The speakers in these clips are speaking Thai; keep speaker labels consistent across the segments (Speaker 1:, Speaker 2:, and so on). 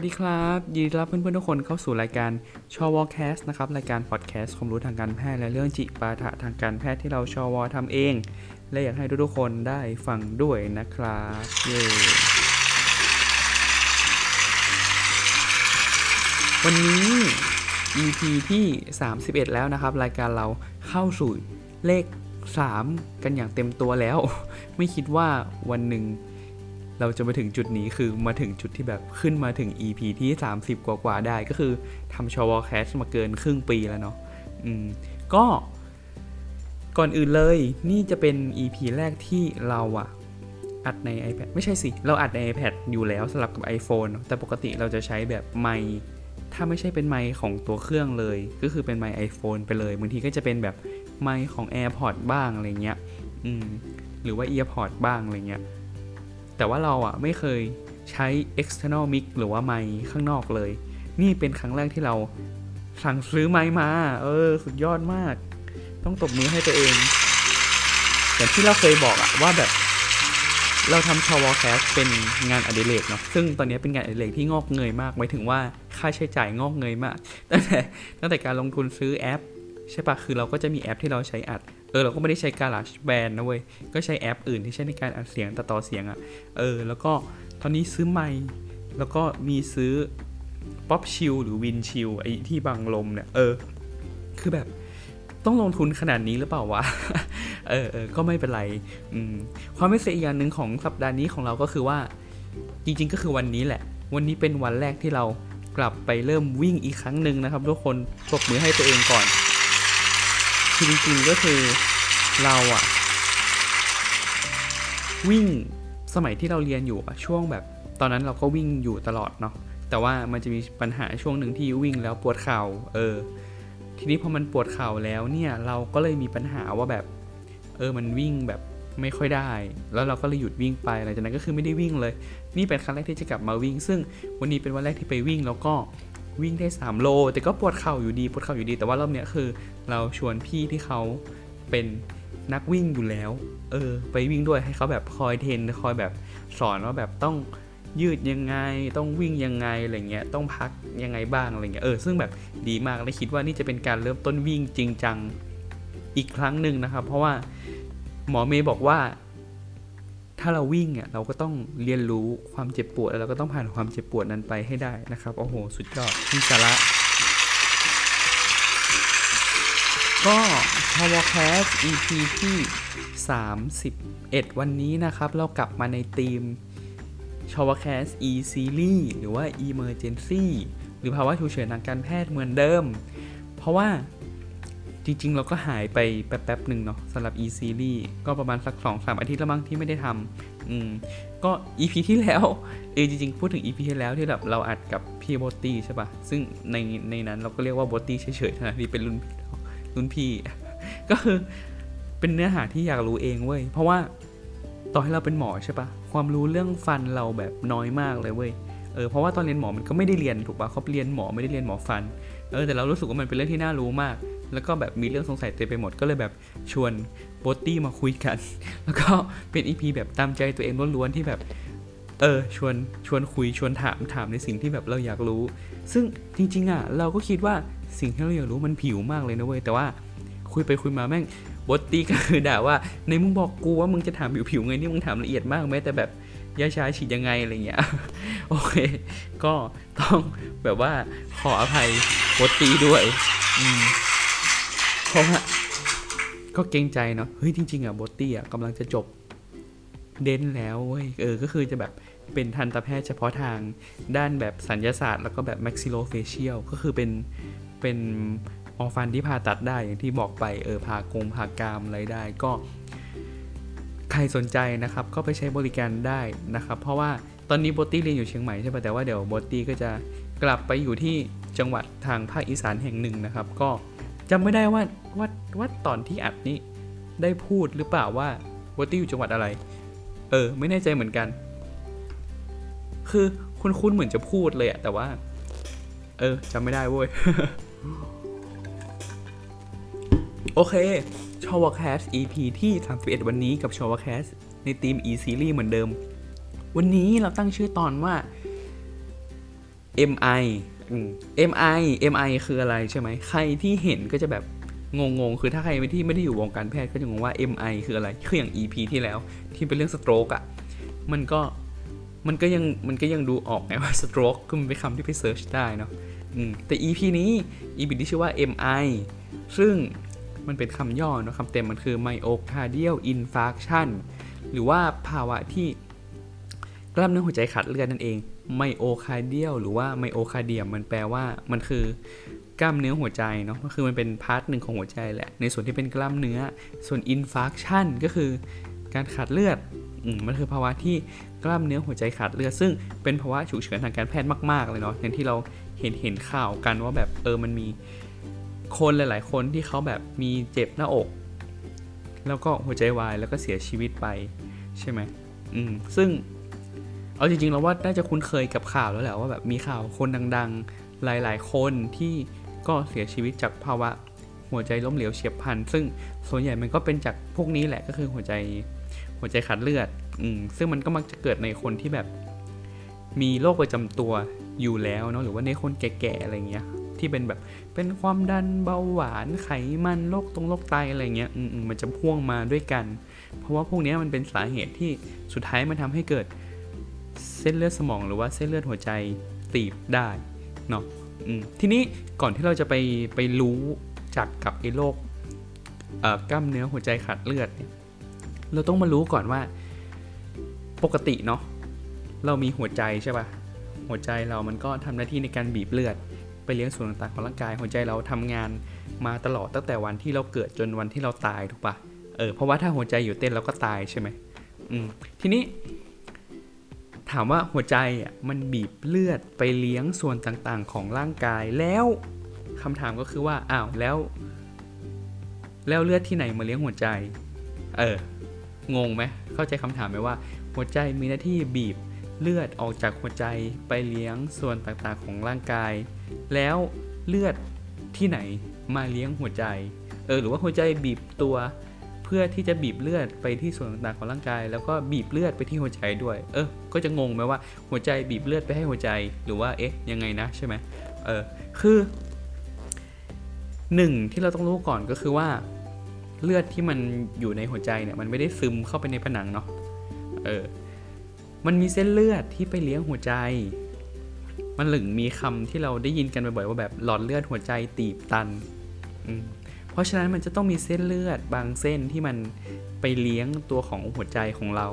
Speaker 1: สวัสดีครับยินดีต้อนรับเพื่อนๆทุกคนเข้าสู่รายการชอวอแคสนะครับรายการพอดแคสต์ความรู้ทางการแพทย์และเรื่องจิปาถะทางการแพทย์ที่เราชอวอทำเอง และอยากให้ทุกๆคนได้ฟังด้วยนะครับเย้วันนี้ EP ที่ 31 แล้วนะครับ รายการเราเข้าสู่เลข 3 กันอย่างเต็มตัวแล้ว ไม่คิดว่าวันหนึ่ง เราจะมาถึงจุดนี้คือมาถึงจุดที่แบบขึ้นมาถึง EP ที่ 30 กว่ากว่าได้ก็คือทำชอวอแคสมาเกินครึ่งปีแล้วเนาะอืมก็ก่อนอื่นเลยนี่จะเป็น EP แรกที่เราอะอัดใน iPad ไม่ใช่สิ เราอัดใน iPad อยู่แล้วสลับกับ iPhone เนแต่ปกติเราจะใช้แบบไมค์ถ้าไม่ใช่เป็นไมค์ของตัวเครื่องเลย ก็คือเป็นไมค์ iPhone ไปเลยบางทีก็จะเป็นแบบไมค์ของ AirPod บ้างอะไรเงี้ยอืมหรือว่า EarPod บ้างอะไรเงี้ย แต่ว่าเราอะไม่เคยใช้ external mic หรือว่าไมค์ข้างนอกเลย นี่เป็นครั้งแรกที่เราสั่งซื้อไมค์มา เออ สุดยอดมาก ต้องตบมือให้ตัวเองอย่างที่เราเคยบอกอะว่าแบบเราทำชาวอลแคสเป็นงานอดิเรกเนาะซึ่งตอนนี้เป็นงานอดิเรกที่งอกเงยมากหมายถึงว่าค่าใช้จ่ายงอกเงยมากตั้งแต่ตั้งแต่การลงทุนซื้อแอป ใช่ปะคือเราก็จะมีแอปที่เราใช้อัด เออเราก็ไม่ได้ใช้ GarageBand นะเว้ย ก็ใช้แอปอื่นที่ใช้ในการอัดเสียงตัดต่อเสียงอะ่ะ เออ แล้วก็ตอนนี้ซื้อไมค์แล้วก็มีซื้อ Pop Chill หรือ Win Chill ไอ้ที่บังลมเนี่ย เออ คือแบบต้องลงทุนขนาดนี้หรือเปล่าวะ เออเออก็ไม่เป็นไรอืมความพิเศษอีกอย่างหนึ่งของสัปดาห์นี้ของเราก็คือว่า จริง ๆ ก็คือวันนี้แหละ วันนี้เป็นวันแรกที่เรากลับไปเริ่มวิ่งอีกครั้งหนึ่งนะครับ ทุกคนปรบมือให้ตัวเองก่อน คือจริงๆก็คือเราอะวิ่งสมัยที่เราเรียนอยู่อะช่วงแบบ ตอนนั้นเราก็วิ่งอยู่ตลอดเนาะแต่ว่ามันจะมีปัญหาช่วงหนึ่งที่วิ่งแล้วปวดเข่าเออ ทีนี้พอมันปวดเข่าแล้วเนี่ยเราก็เลยมีปัญหาว่าแบบ เออมันวิ่งแบบไม่ค่อยได้ แล้วเราก็เลยหยุดวิ่งไปหลังจากนั้นก็คือไม่ได้วิ่งเลย นี่เป็นครั้งแรกที่จะกลับมาวิ่ง ซึ่งวันนี้เป็นวันแรกที่ไปวิ่งแล้วก็ วิ่งได้ 3 โล แต่ก็ปวดเข่าอยู่ดีปวดเข่าอยู่ดี แต่ว่ารอบเนี้ยคือ เราชวนพี่ที่เขาเป็นนักวิ่งอยู่แล้ว เออ ไปวิ่งด้วยให้เขาแบบคอยเทรนคอยแบบสอนว่าแบบต้องยืดยังไง ต้องวิ่งยังไงอะไรเงี้ย ต้องพักยังไงบ้างอะไรเงี้ย เออ ซึ่งแบบดีมากและคิดว่านี่จะเป็นการเริ่มต้นวิ่งจริงจังอีกครั้งหนึ่งนะครับ เพราะว่าหมอเมย์บอกว่า ถ้าเราวิ่งอะเราก็ต้องเรียนรู้ความเจ็บปวดแล้วเราก็ต้องผ่านความเจ็บปวดนั้นไปให้ได้นะครับโอ้โหสุดยอดมีสาระก็ชาวแคส EP ที่ 31 วันนี้นะครับ เรากลับมาในธีมชาวแคส E Series หรือว่า Emergency หรือภาวะฉุกเฉินทางการแพทย์เหมือนเดิม เพราะว่า จริง ๆ เราก็หายไปแป๊บๆหนึ่งเนาะสำหรับ E Series ก็ประมาณสัก2-3อาทิตย์แล้วมั้งที่ไม่ได้ทำอืมก็ EP ที่แล้วเออจริง ๆ พูดถึง EP ที่แล้วที่แบบเราอัดกับพี่โบตี้ใช่ปะซึ่งในในนั้นเราก็เรียกว่าโบตี้เฉยๆนะที่เป็นรุ่นพี่รารุ่นพี่ ก็คือเป็นเนื้อหาที่อยากรู้เองเว้ย เพราะว่าต่อให้เราเป็นหมอใช่ปะความรู้เรื่องฟันเราแบบน้อยมากเลยเว้ย เออเพราะว่าตอนเรียนหมอมันก็ไม่ได้เรียนถูกปะเขาเรียนหมอไม่ได้เรียนหมอฟัน เออแต่เรารู้สึกว่ามันเป็นเรื่องที่น่ารู้มาก แล้วก็แบบมีเรื่องสงสัยเต็มไปหมดก็เลยแบบชวนโบตี้มาคุยกัน แล้วก็เป็นอีพีแบบตามใจตัวเองล้วนๆที่แบบเออชวนชวนคุยชวนถามถามในสิ่งที่แบบเราอยากรู้ ซึ่งจริงๆอะเราก็คิดว่าสิ่งที่เราอยากรู้มันผิวมากเลยนะเว้ยแต่ว่าคุยไปคุยมาแม่งบทตีก็คือด่าว่าในมึงบอกกูว่ามึงจะถามผิวๆไงนี่มึงถามละเอียดมากแม้แต่แบบยาชาฉีดยังไงอะไรเงี้ยโอเค ก็ต้องแบบว่าขออภัย บทตีด้วยอืมเพราะว่าก็เกรงใจเนาะเฮ้ยจริง ๆอะบตี้อะกำลังจะจบเด่นแล้วเว้ยเออก็คือจะแบบเป็นทันตแพทย์เฉพาะทางด้านแบบสัญญาศาสตร์แล้วก็แบบ maxillofacial ก็คือเป็นเป็นออฟันที่ผ่าตัดได้อย่างที่บอกไปเออผ่ากงผ่ากรามอะไรได้ก็ใครสนใจนะครับก็ไปใช้บริการได้นะครับ เพราะว่าตอนนี้โบตี้เรียนอยู่เชียงใหม่ใช่ปะแต่ว่าเดี๋ยวโบตี้ก็จะกลับไปอยู่ที่ จังหวัดทางภาคอีสานแห่งหนึ่งนะครับ ก็จำไม่ได้ว่าว่าว่าตอนที่อัดนี้ได้พูดหรือเปล่าว่าโบตี้อยู่จังหวัดอะไร เออ ไม่แน่ใจเหมือนกัน คือคุณคุ้นเหมือนจะพูดเลยอะแต่ว่า เออจำไม่ได้เว้ย โอเคชอวอแคสต์ EP ที่ 31 วันนี้กับชอวอแคสต์ในธีม E Series เหมือนเดิม วันนี้เราตั้งชื่อตอนว่า MI อืม MI MI คืออะไรใช่ไหมใครที่เห็นก็จะแบบงงๆ คือถ้าใครที่ไม่ได้อยู่วงการแพทย์ก็จะงงว่า MI คืออะไร คืออย่าง EP ที่แล้วที่เป็นเรื่อง stroke อะมันก็มันก็ยังมันก็ยังดูออกไงว่า stroke คือมันเป็นคำที่ไป search ได้เนาะอืมแต่ EP นี้ EP ที่ชื่อว่า MI ซึ่งมันเป็นคำย่อเนาะคำเต็มมันคือ myocardial infarction หรือว่าภาวะที่กล้ามเนื้อหัวใจขาดเลือดนั่นเอง myocardial หรือว่า myocardium มันแปลว่ามันคือกล้ามเนื้อหัวใจเนาะก็คือมันเป็นพาร์ทหนึ่งของหัวใจแหละ ในส่วนที่เป็นกล้ามเนื้อ ส่วน infarction ก็คือการขาดเลือดมมันคือภาวะที่กล้ามเนื้อหัวใจขาดเลือดซึ่งเป็นภาวะฉุกเฉินทางการแพทย์มาก ๆ เลยเนาะอย่างที่เราเห็นเห็นข่าวกันว่าแบบเออมันมีคนหลาย ๆ คนที่เขาแบบมีเจ็บหน้าอก แล้วก็หัวใจวายแล้วก็เสียชีวิตไปใช่ไหมอืมซึ่ง เอาจริงๆเราว่าน่าจะคุ้นเคยกับข่าวแล้วแหละว่าแบบมีข่าวคนดังๆ หลายๆ คนที่ก็เสียชีวิตจากภาวะหัวใจล้มเหลวเฉียบพลัน ซึ่งส่วนใหญ่มันก็เป็นจากพวกนี้แหละก็คือหัวใจหัวใจขาดเลือดอืมซึ่งมันก็มักจะเกิดในคนที่แบบ มีโรคประจำตัวอยู่แล้วเนาะหรือว่าในคนแก่ๆอะไรเงี้ย ที่เป็นแบบเป็นความดันเบาหวานไขมันโรคตรงโรคไตอะไรเงี้ยอืมมันจะพ่วงมาด้วยกัน เพราะว่าพวกนี้มันเป็นสาเหตุที่สุดท้ายมันทำให้เกิด เส้นเลือดสมองหรือว่าเส้นเลือดหัวใจตีบได้เนาะทีนี้ก่อนที่เราจะไปไปรู้จักกับไอ้โรคกล้ามเนื้อหัวใจขาดเลือดเนี่ยเราต้องมารู้ก่อนว่าปกติเนาะเรามีหัวใจใช่ปะ่ะหัวใจเรามันก็ทำหน้าที่ในการบีบเลือด ไปเลี้ยงส่วนต่างๆของร่างกายหัวใจเราทำงานมาตลอดตั้งแต่วันที่เราเกิดจนวันที่เราตายถูกปะเออเพราะว่าถ้าหัวใจอยู่เต้นเราก็ตายใช่ไหมอืมทีนี้ ถามว่าหัวใจอะมันบีบเลือดไปเลี้ยงส่วนต่างๆ ของร่างกายแล้วคำถามก็คือว่าอ้าวแล้ว แล้วเลือดที่ไหนมาเลี้ยงหัวใจ เอองงไหมเข้าใจคำถามไหมว่า หัวใจมีหน้าที่บีบเลือดออกจากหัวใจไปเลี้ยงส่วนต่างๆของร่างกาย แล้วเลือดที่ไหนมาเลี้ยงหัวใจ เออหรือว่าหัวใจบีบตัว พื่อที่จะบีบเลือดไปที่ส่วนต่างๆของร่างกาย แล้วก็บีบเลือดไปที่หัวใจด้วย เออ ก็จะงงไหมว่าหัวใจบีบเลือดไปให้หัวใจ หรือว่าเอ๊ะยังไงนะใช่ไหมเออคือหนึ่งที่เราต้องรู้ก่อนก็คือว่าเลือดที่มันอยู่ในหัวใจเนี่ยมันไม่ได้ซึมเข้าไปในผนังเนาะเออมันมีเส้นเลือดที่ไปเลี้ยงหัวใจ มันหลึงมีคำที่เราได้ยินกันบ่อยๆว่าแบบหลอดเลือดหัวใจตีบตัน เพราะฉะนั้นมันจะต้องมีเส้นเลือดบางเส้นที่มันไปเลี้ยงตัวของหัวใจของเรา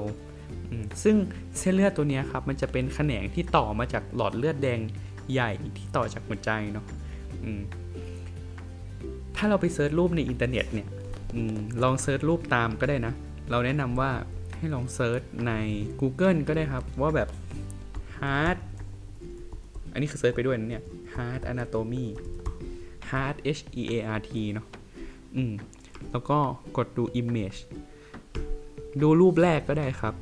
Speaker 1: ซึ่งเส้นเลือดตัวนี้ครับมันจะเป็นแขนงที่ต่อมาจากหลอดเลือดแดงใหญ่ที่ต่อจากหัวใจเนาะถ้าเราไป search รูปในอินเทอร์เน็ตเนี่ยอะลอง search รูปตามก็ได้นะ เราแนะนำว่าให้ลองเซิร์ชใน Google ก็ได้ครับว่าแบบ heart อันนี้คือ search ไปด้วยนะเนี่ย heart anatomy heart h e a r t เนาะ อืมแล้วก็กดดู image ดูรูปแรกก็ได้ครับ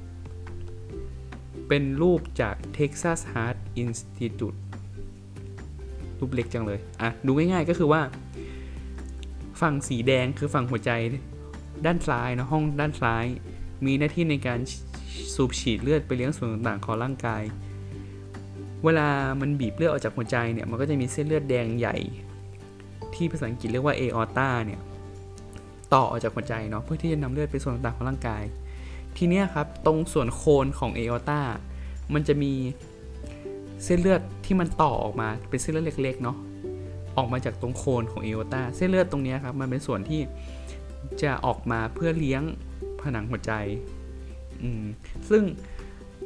Speaker 1: เป็นรูปจาก Texas Heart Institute รูปเล็กจังเลย อะ ดูง่ายๆก็คือว่า ฝั่งสีแดงคือฝั่งหัวใจด้านซ้ายนะห้องด้านซ้าย มีหน้าที่ในการสูบฉีดเลือดไปเลี้ยงส่วนต่างๆของร่างกาย เวลามันบีบเลือดออกจากหัวใจเนี่ย มันก็จะมีเส้นเลือดแดงใหญ่ ที่ภาษาอังกฤษเรียกว่าเอออต้าเนี่ย ต่อออกจากหัวใจเนาะเพื่อที่จะนำเลือดไปส่วนต่างๆของร่างกาย ทีนี้ครับตรงส่วนโคนของเอออต้ามันจะมีเส้นเลือดที่มันต่อออกมาเป็นเส้นเลือดเล็กๆเนาะออกมาจากตรงโคนของเอโอตาเส้นเลือดตรงนี้ครับมันเป็นส่วนที่จะออกมาเพื่อเลี้ยงผนังหัวใจซึ่ง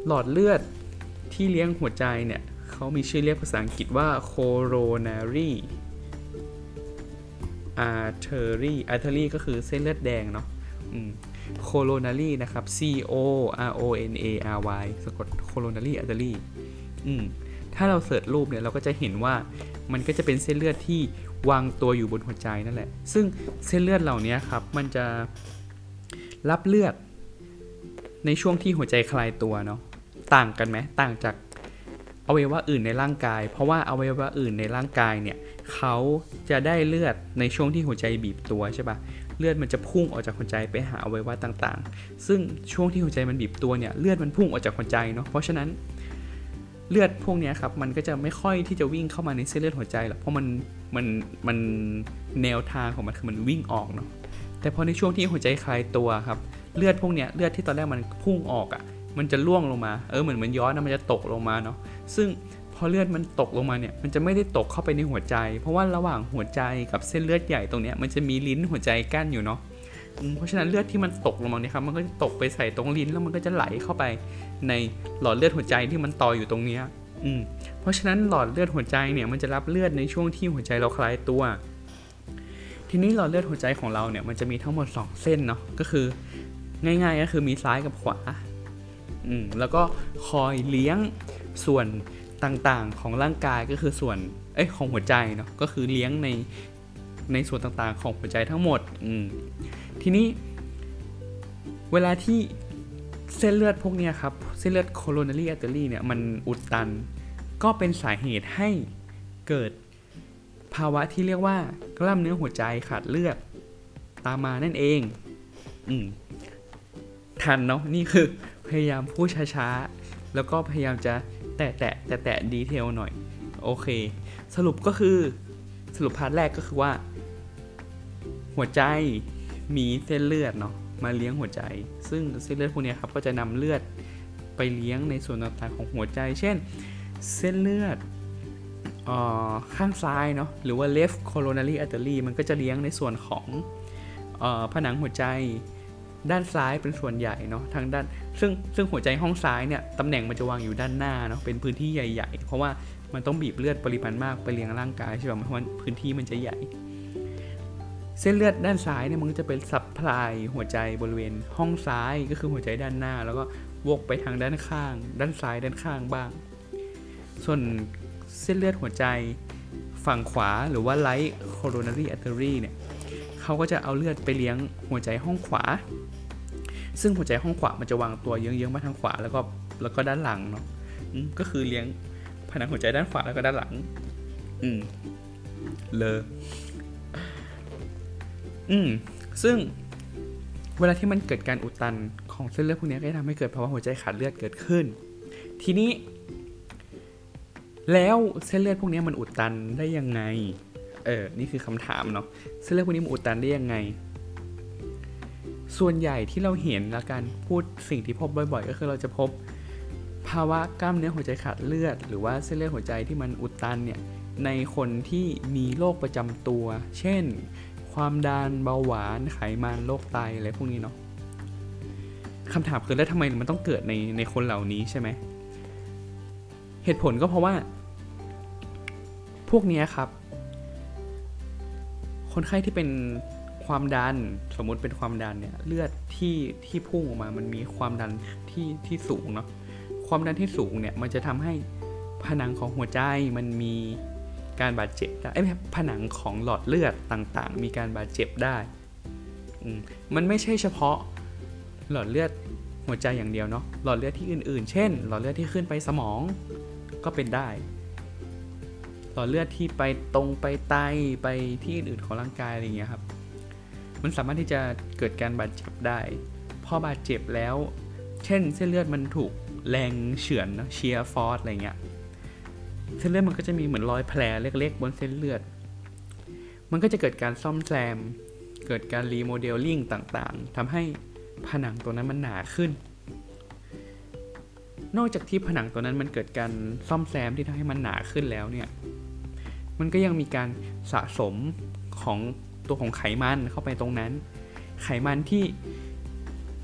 Speaker 1: หลอดเลือดที่เลี้ยงหัวใจเนี่ยเขามีชื่อเรียกภาษาอังกฤษว่า coronary artery artery ก็คือเส้นเลือดแดงเนาะ coronary นะครับ c o r o n a r y สะกด coronary artery ถ้าเราเสิร์ชรูปเนี่ยเราก็จะเห็นว่ามันก็จะเป็นเส้นเลือดที่วางตัวอยู่บนหัวใจนั่นแหละ ซึ่งเส้นเลือดเหล่านี้ครับ มันจะรับเลือดในช่วงที่หัวใจคลายตัวเนาะ ต่างกันไหม ต่างจากอวัยวะอื่นในร่างกาย เพราะว่าอวัยวะอื่นในร่างกายเนี่ย เขาจะได้เลือดในช่วงที่หัวใจบีบตัวใช่ปะเลือดมันจะพุ่งออกจากหัวใจไปหาอวัยวะต่างๆ ซึ่งช่วงที่หัวใจมันบีบตัวเนี่ยเลือดมันพุ่งออกจากหัวใจเนาะ เพราะฉะนั้นเลือดพวกนี้ครับมันก็จะไม่ค่อยที่จะวิ่งเข้ามาในเส้นเลือดหัวใจหรอกเพราะมันมันมันแนวทางของมันคือมันวิ่งออกเนาะแต่พอในช่วงที่หัวใจคลายตัวครับเลือดพวกเนี้ยเลือดที่ตอนแรกมันพุ่งออกอะ่ะมันจะล่วงลงมาเออเหมือนมันย้อนนะมันจะตกลงมาเนาะซึ่ง พอเลือดมันตกลงมาเนี่ยมันจะไม่ได้ตกเข้าไปในหัวใจ เพราะว่าระหว่างหัวใจกับเส้นเลือดใหญ่ตรงเนี้ยมันจะมีลิ้นหัวใจกั้นอยู่เนาะเพราะฉะนั้นเลือดที่มันตกลงมาเนี่ยครับมันก็จะตกไปใส่ตรงลิ้นแล้วมันก็จะไหลเข้าไปในหลอดเลือดหัวใจที่มันต่ออยู่ตรงเนี้ยอืมเพราะฉะนั้นหลอดเลือดหัวใจเนี่ยมันจะรับเลือดในช่วงที่หัวใจเราคลายตัว ทีนี้หลอดเลือดหัวใจของเราเนี่ยมันจะมีทั้งหมด 2 เส้นเนาะก็คือง่ายๆก็คือมีซ้ายกับขวาอืมแล้วก็คอยเลี้ยงส่วน ต่างๆของร่างกายก็คือส่วนเอ้ยของหัวใจเนาะก็คือเลี้ยงในในส่วนต่างๆของหัวใจทั้งหมดอืมทีนี้เวลาที่เส้นเลือดพวกนี้ครับ เส้นเลือด coronary artery เนี่ยมันอุดตัน ก็เป็นสาเหตุให้เกิดภาวะที่เรียกว่ากล้ามเนื้อหัวใจขาดเลือดตามมานั่นเอง อืมทันเนาะนี่คือพยายามพูดช้าๆ แล้วก็พยายามจะ แตะแตะแตะแตะดีเทลหน่อย โอเค สรุปก็คือสรุปพาร์ทแรกก็คือว่า หัวใจมีเส้นเลือดเนาะมาเลี้ยงหัวใจ ซึ่งเส้นเลือดพวกนี้ครับก็จะนำเลือดไปเลี้ยงในส่วนต่างๆของหัวใจ เช่น เส้นเลือดออข้างซ้ายเนาะหรือว่า left coronary artery มันก็จะเลี้ยงในส่วนของออผนังหัวใจ ด้านซ้ายเป็นส่วนใหญ่เนาะทางด้าน ซึ่งซึ่งหัวใจห้องซ้ายเนี่ยตำแหน่งมันจะวางอยู่ด้านหน้าเนาะเป็นพื้นที่ใหญ่ ๆ เพราะว่ามันต้องบีบเลือดปริมาณมากไปเลี้ยงร่างกายใช่ไหมเพราะว่าพื้นที่มันจะใหญ่ เส้นเลือดด้านซ้ายเนี่ยมันจะเป็นซับพลายหัวใจบริเวณห้องซ้ายก็คือหัวใจด้านหน้า แล้วก็วกไปทางด้านข้าง ด้านซ้ายด้านข้างบ้าง ส่วนเส้นเลือดหัวใจฝั่งขวาหรือว่า right coronary artery เนี่ยเขาก็จะเอาเลือดไปเลี้ยงหัวใจห้องขวา ซึ่งหัวใจห้องขวามันจะวางตัวเยื้องๆมาทางขวาแล้วก็แล้วก็ด้านหลังเนาะก็คือเลี้ยงผนังหัวใจด้านขวาแล้วก็ด้านหลัง อืมเลออืมซึ่งเวลาที่มันเกิดการอุดตันของเส้นเลือดพวกนี้ก็จะทำให้เกิดภาวะหัวใจขาดเลือดเกิดขึ้น ทีนี้ แล้วเส้นเลือดพวกนี้มันอุดตันได้ยังไง เออ นี่คือคำถามเนาะ เส้นเลือดพวกนี้มันอุดตันได้ยังไง ส่วนใหญ่ที่เราเห็นและการพูดสิ่งที่พบบ่อย ๆ ก็คือเราจะพบ ภาวะกล้ามเนื้อหัวใจขาดเลือด หรือว่าเส้นเลือดหัวใจที่มันอุดตันเนี่ยในคนที่มีโรคประจำตัว เช่น ความดันเบาหวานไขมันโรคไตอะไรพวกนี้เนาะคำถามคือแล้วทำไมมันต้องเกิดในในคนเหล่านี้ใช่ไหมเหตุผลก็เพราะว่า พวกนี้ครับ คนไข้ที่เป็น ความดันสมมุติเป็นความดันเนี่ยเลือดที่ที่พุ่งออกมามันมีความดันที่ที่สูงเนาะความดันที่สูงเนี่ยมันจะทำให้ผนังของหัวใจมันมีการบาดเจ็บได้ผนังของหลอดเลือดต่างๆ มีการบาดเจ็บได้ มันไม่ใช่เฉพาะหลอดเลือดหัวใจอย่างเดียวเนาะ หลอดเลือดที่อื่นๆ เช่น หลอดเลือดที่ขึ้นไปสมองก็เป็นได้ หลอดเลือดที่ไปตรงไปไตไปที่อื่นๆของร่างกายอะไรเงี้ยครับ มันสามารถที่จะเกิดการบาดเจ็บได้ พอบาดเจ็บแล้ว เช่นเส้นเลือดมันถูกแรงเฉือน shear force อะไรเงี้ย เส้นเลือดมันก็จะมีเหมือนรอยแผลเล็ก ๆ บนเส้นเลือด มันก็จะเกิดการซ่อมแซม เกิดการ remodeling ต่างๆทำให้ผนังตัวนั้นมันหนาขึ้น นอกจากที่ผนังตัวนั้นมันเกิดการซ่อมแซมที่ทำให้มันหนาขึ้นแล้วเนี่ย มันก็ยังมีการสะสมของ ตัวของไขมันเข้าไปตรงนั้น ไขมันที่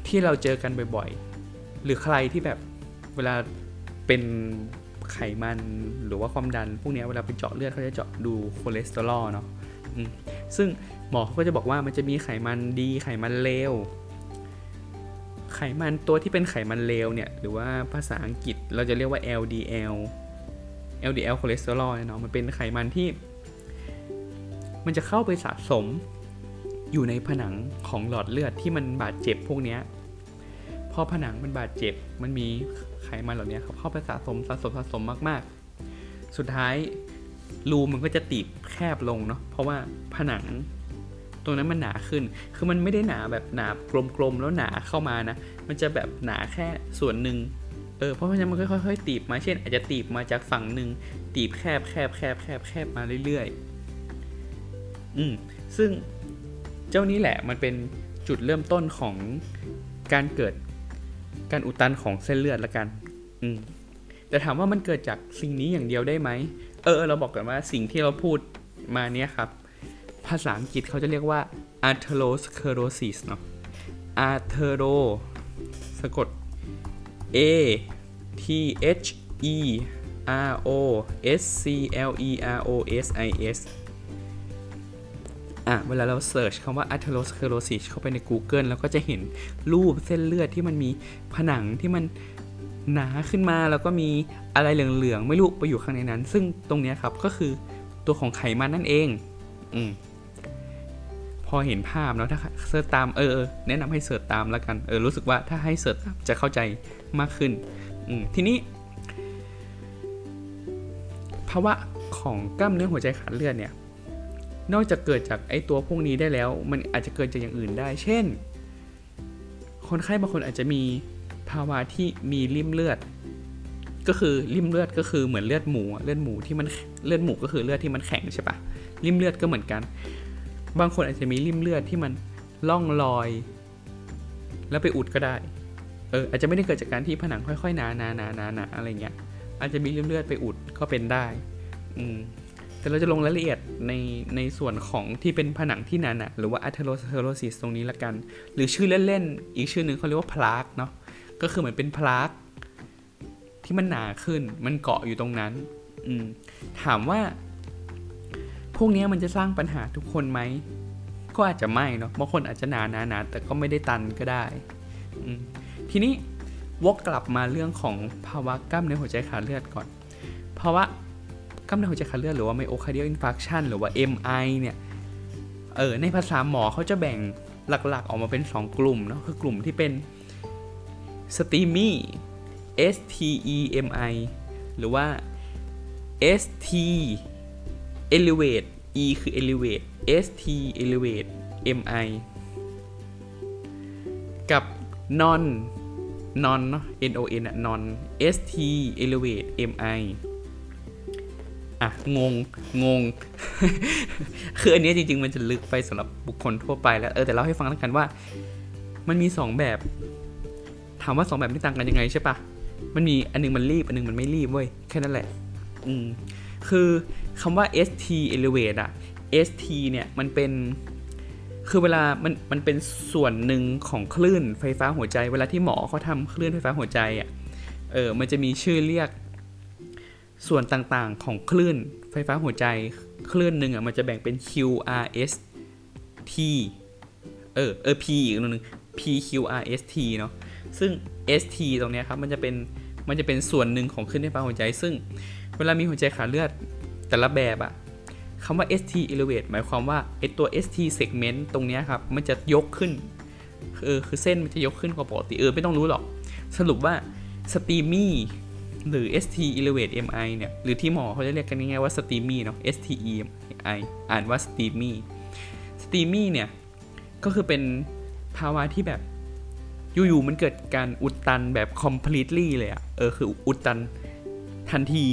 Speaker 1: ที่เราเจอกันบ่อยๆ หรือใครที่แบบเวลาเป็นไขมันหรือว่าความดัน พวกนี้เวลาไปเจาะเลือดเขาจะเจาะดูคอเลสเตอรอลเนาะซึ่งหมอเขาก็จะบอกว่ามันจะมีไขมันดีไขมันเลวไขมันตัวที่เป็นไขมันเลวเนี่ย หรือว่าภาษาอังกฤษเราจะเรียกว่า LDL LDL คอเลสเตอรอลเนาะมันเป็นไขมันที่ มันจะเข้าไปสะสมอยู่ในผนังของหลอดเลือดที่มันบาดเจ็บพวกนี้พอผนังมันบาดเจ็บ มันมีไขมันเหล่านี้ครับเข้าไปสะสมสะสมสะสมมากๆ สุดท้ายรูมันก็จะตีบแคบลงเนาะเพราะว่าผนังตรงนั้นมันหนาขึ้น คือมันไม่ได้หนาแบบหนากลมๆแล้วหนาเข้ามานะ มันจะแบบหนาแค่ส่วนหนึ่งเออเพราะฉะนั้นมันค่อยๆตีบมา เช่น อาจจะตีบมาจากฝั่งหนึ่งตีบแคบแคบแคบแคบแคบมาเรื่อยๆ อืมซึ่งเจ้านี้แหละมันเป็นจุดเริ่มต้นของการเกิดการอุดตันของเส้นเลือดละกัน อืมแต่ถามว่ามันเกิดจากสิ่งนี้อย่างเดียวได้ไหม เออ เราบอกกันว่าสิ่งที่เราพูดมาเนี้ยครับ ภาษาอังกฤษเขาจะเรียกว่า atherosclerosis เนาะ athero สะกด a t h e r o s c l e r o s i s อะเวลาเราเสิร์ชคำว่า atherosclerosis เข้าไปใน Google แล้วก็จะเห็นรูปเส้นเลือดที่มันมีผนังที่มันหนาขึ้นมาแล้วก็มีอะไรเหลืองๆ ไม่รู้ไปอยู่ข้างในนั้น ซึ่งตรงนี้ครับก็คือตัวของไขมันนั่นเองอืมพอเห็นภาพเนาะถ้าเสิร์ชตามเออแนะนำให้เสิร์ชตามแล้วกันเออรู้สึกว่าถ้าให้เสิร์ชจะเข้าใจมากขึ้นอืมทีนี้ภาวะของกล้ามเนื้อหัวใจขาดเลือดเนี่ย นอกจากเกิดจากไอตัวพวกนี้ได้แล้ว มันอาจจะเกิดจากอย่างอื่นได้ เช่น คนไข้บางคนอาจจะมีภาวะที่มีริ่มเลือด ก็คือริ่มเลือดก็คือเหมือนเลือดหมู เลือดหมูที่มันเลือดหมูก็คือเลือดที่มันแข็งใช่ปะริ่มเลือดก็เหมือนกัน บางคนอาจจะมีริ่มเลือดที่มันล่องลอย แล้วไปอุดก็ได้ เอออาจจะไม่ได้เกิดจากการที่ผนังค่อยๆหนานานานานาอะไรเงี้ย อาจจะมีริ่มเลือดไปอุดก็เป็นได้ อืม แต่เราจะลงรายละเอียดในในส่วนของที่เป็นผนังที่หนาหนาหรือว่า atherosclerosis ตรงนี้ละกัน หรือชื่อเล่นๆ อีกชื่อหนึ่งเขาเรียกว่า plaque เนาะก็คือเหมือนเป็น plaque ที่มันหนาขึ้นมันเกาะอยู่ตรงนั้นอืมถามว่า พวกนี้มันจะสร้างปัญหาทุกคนไหมก็อาจจะไม่เนาะบางคนอาจจะหนาหนาหนาแต่ก็ไม่ได้ตันก็ได้ทีนี้วกกลับมาเรื่องของภาวะกล้ามเนื้อหัวใจขาดเลือดก่อน ภาวะ กล้ามเนื้อหัวใจขาดเลือดหรือว่า myocardial infarction หรือว่า MI เนี่ยเออในภาษาหมอเขาจะแบ่งหลักๆ ออกมาเป็น 2 กลุ่มเนาะคือกลุ่มที่เป็น STEMI S T E M I หรือว่า S T elevate E คือ elevate S T elevate M I กับ non non เนาะ N O N อะ non S T elevate M I อะ งง งง คืออันนี้จริง ๆ มันจะลึกไปสำหรับบุคคลทั่วไปแล้ว เออ แต่เล่าให้ฟังแล้วกันว่า มันมี 2 แบบ ถามว่า 2 แบบนี้ต่างกันยังไงใช่ปะ มันมีอันนึงมันรีบ อันนึงมันไม่รีบเว้ย แค่นั้นแหละ อืม คือคำว่า ST elevate อะ ST เนี่ย มันเป็น คือเวลา มัน มันเป็นส่วนหนึ่งของคลื่นไฟฟ้าหัวใจ เวลาที่หมอเขาทำคลื่นไฟฟ้าหัวใจอะเออ มันจะมีชื่อเรียก ส่วนต่างๆของคลื่นไฟฟ้าหัวใจคลื่นหนึ่งอะมันจะแบ่งเป็น QRS T เออเออ P อีกหนึ่ง PQRST เนาะซึ่ง ST ตรงเนี้ยครับมันจะเป็นมันจะเป็นส่วนหนึ่งของคลื่นไฟฟ้าหัวใจ ซึ่งเวลามีหัวใจขาดเลือดแต่ละแบบอะคำว่า ST elevate หมายความว่าไอตัว ST segment ตรงเนี้ยครับ มันจะยกขึ้นเออคือเส้นมันจะยกขึ้นกว่าปกติเออไม่ต้องรู้หรอก สรุปว่า STEMI หรือ ST elevate MI เนี่ย หรือที่หมอเขาจะเรียกกันง่ายๆว่า STEMI เนาะ STE MI อ่านว่า STEMI STEMI เนี่ย ก็คือเป็นภาวะที่แบบ อยู่ๆมันเกิดการอุดตันแบบ completely เลยอะเออ คืออุดตันทันที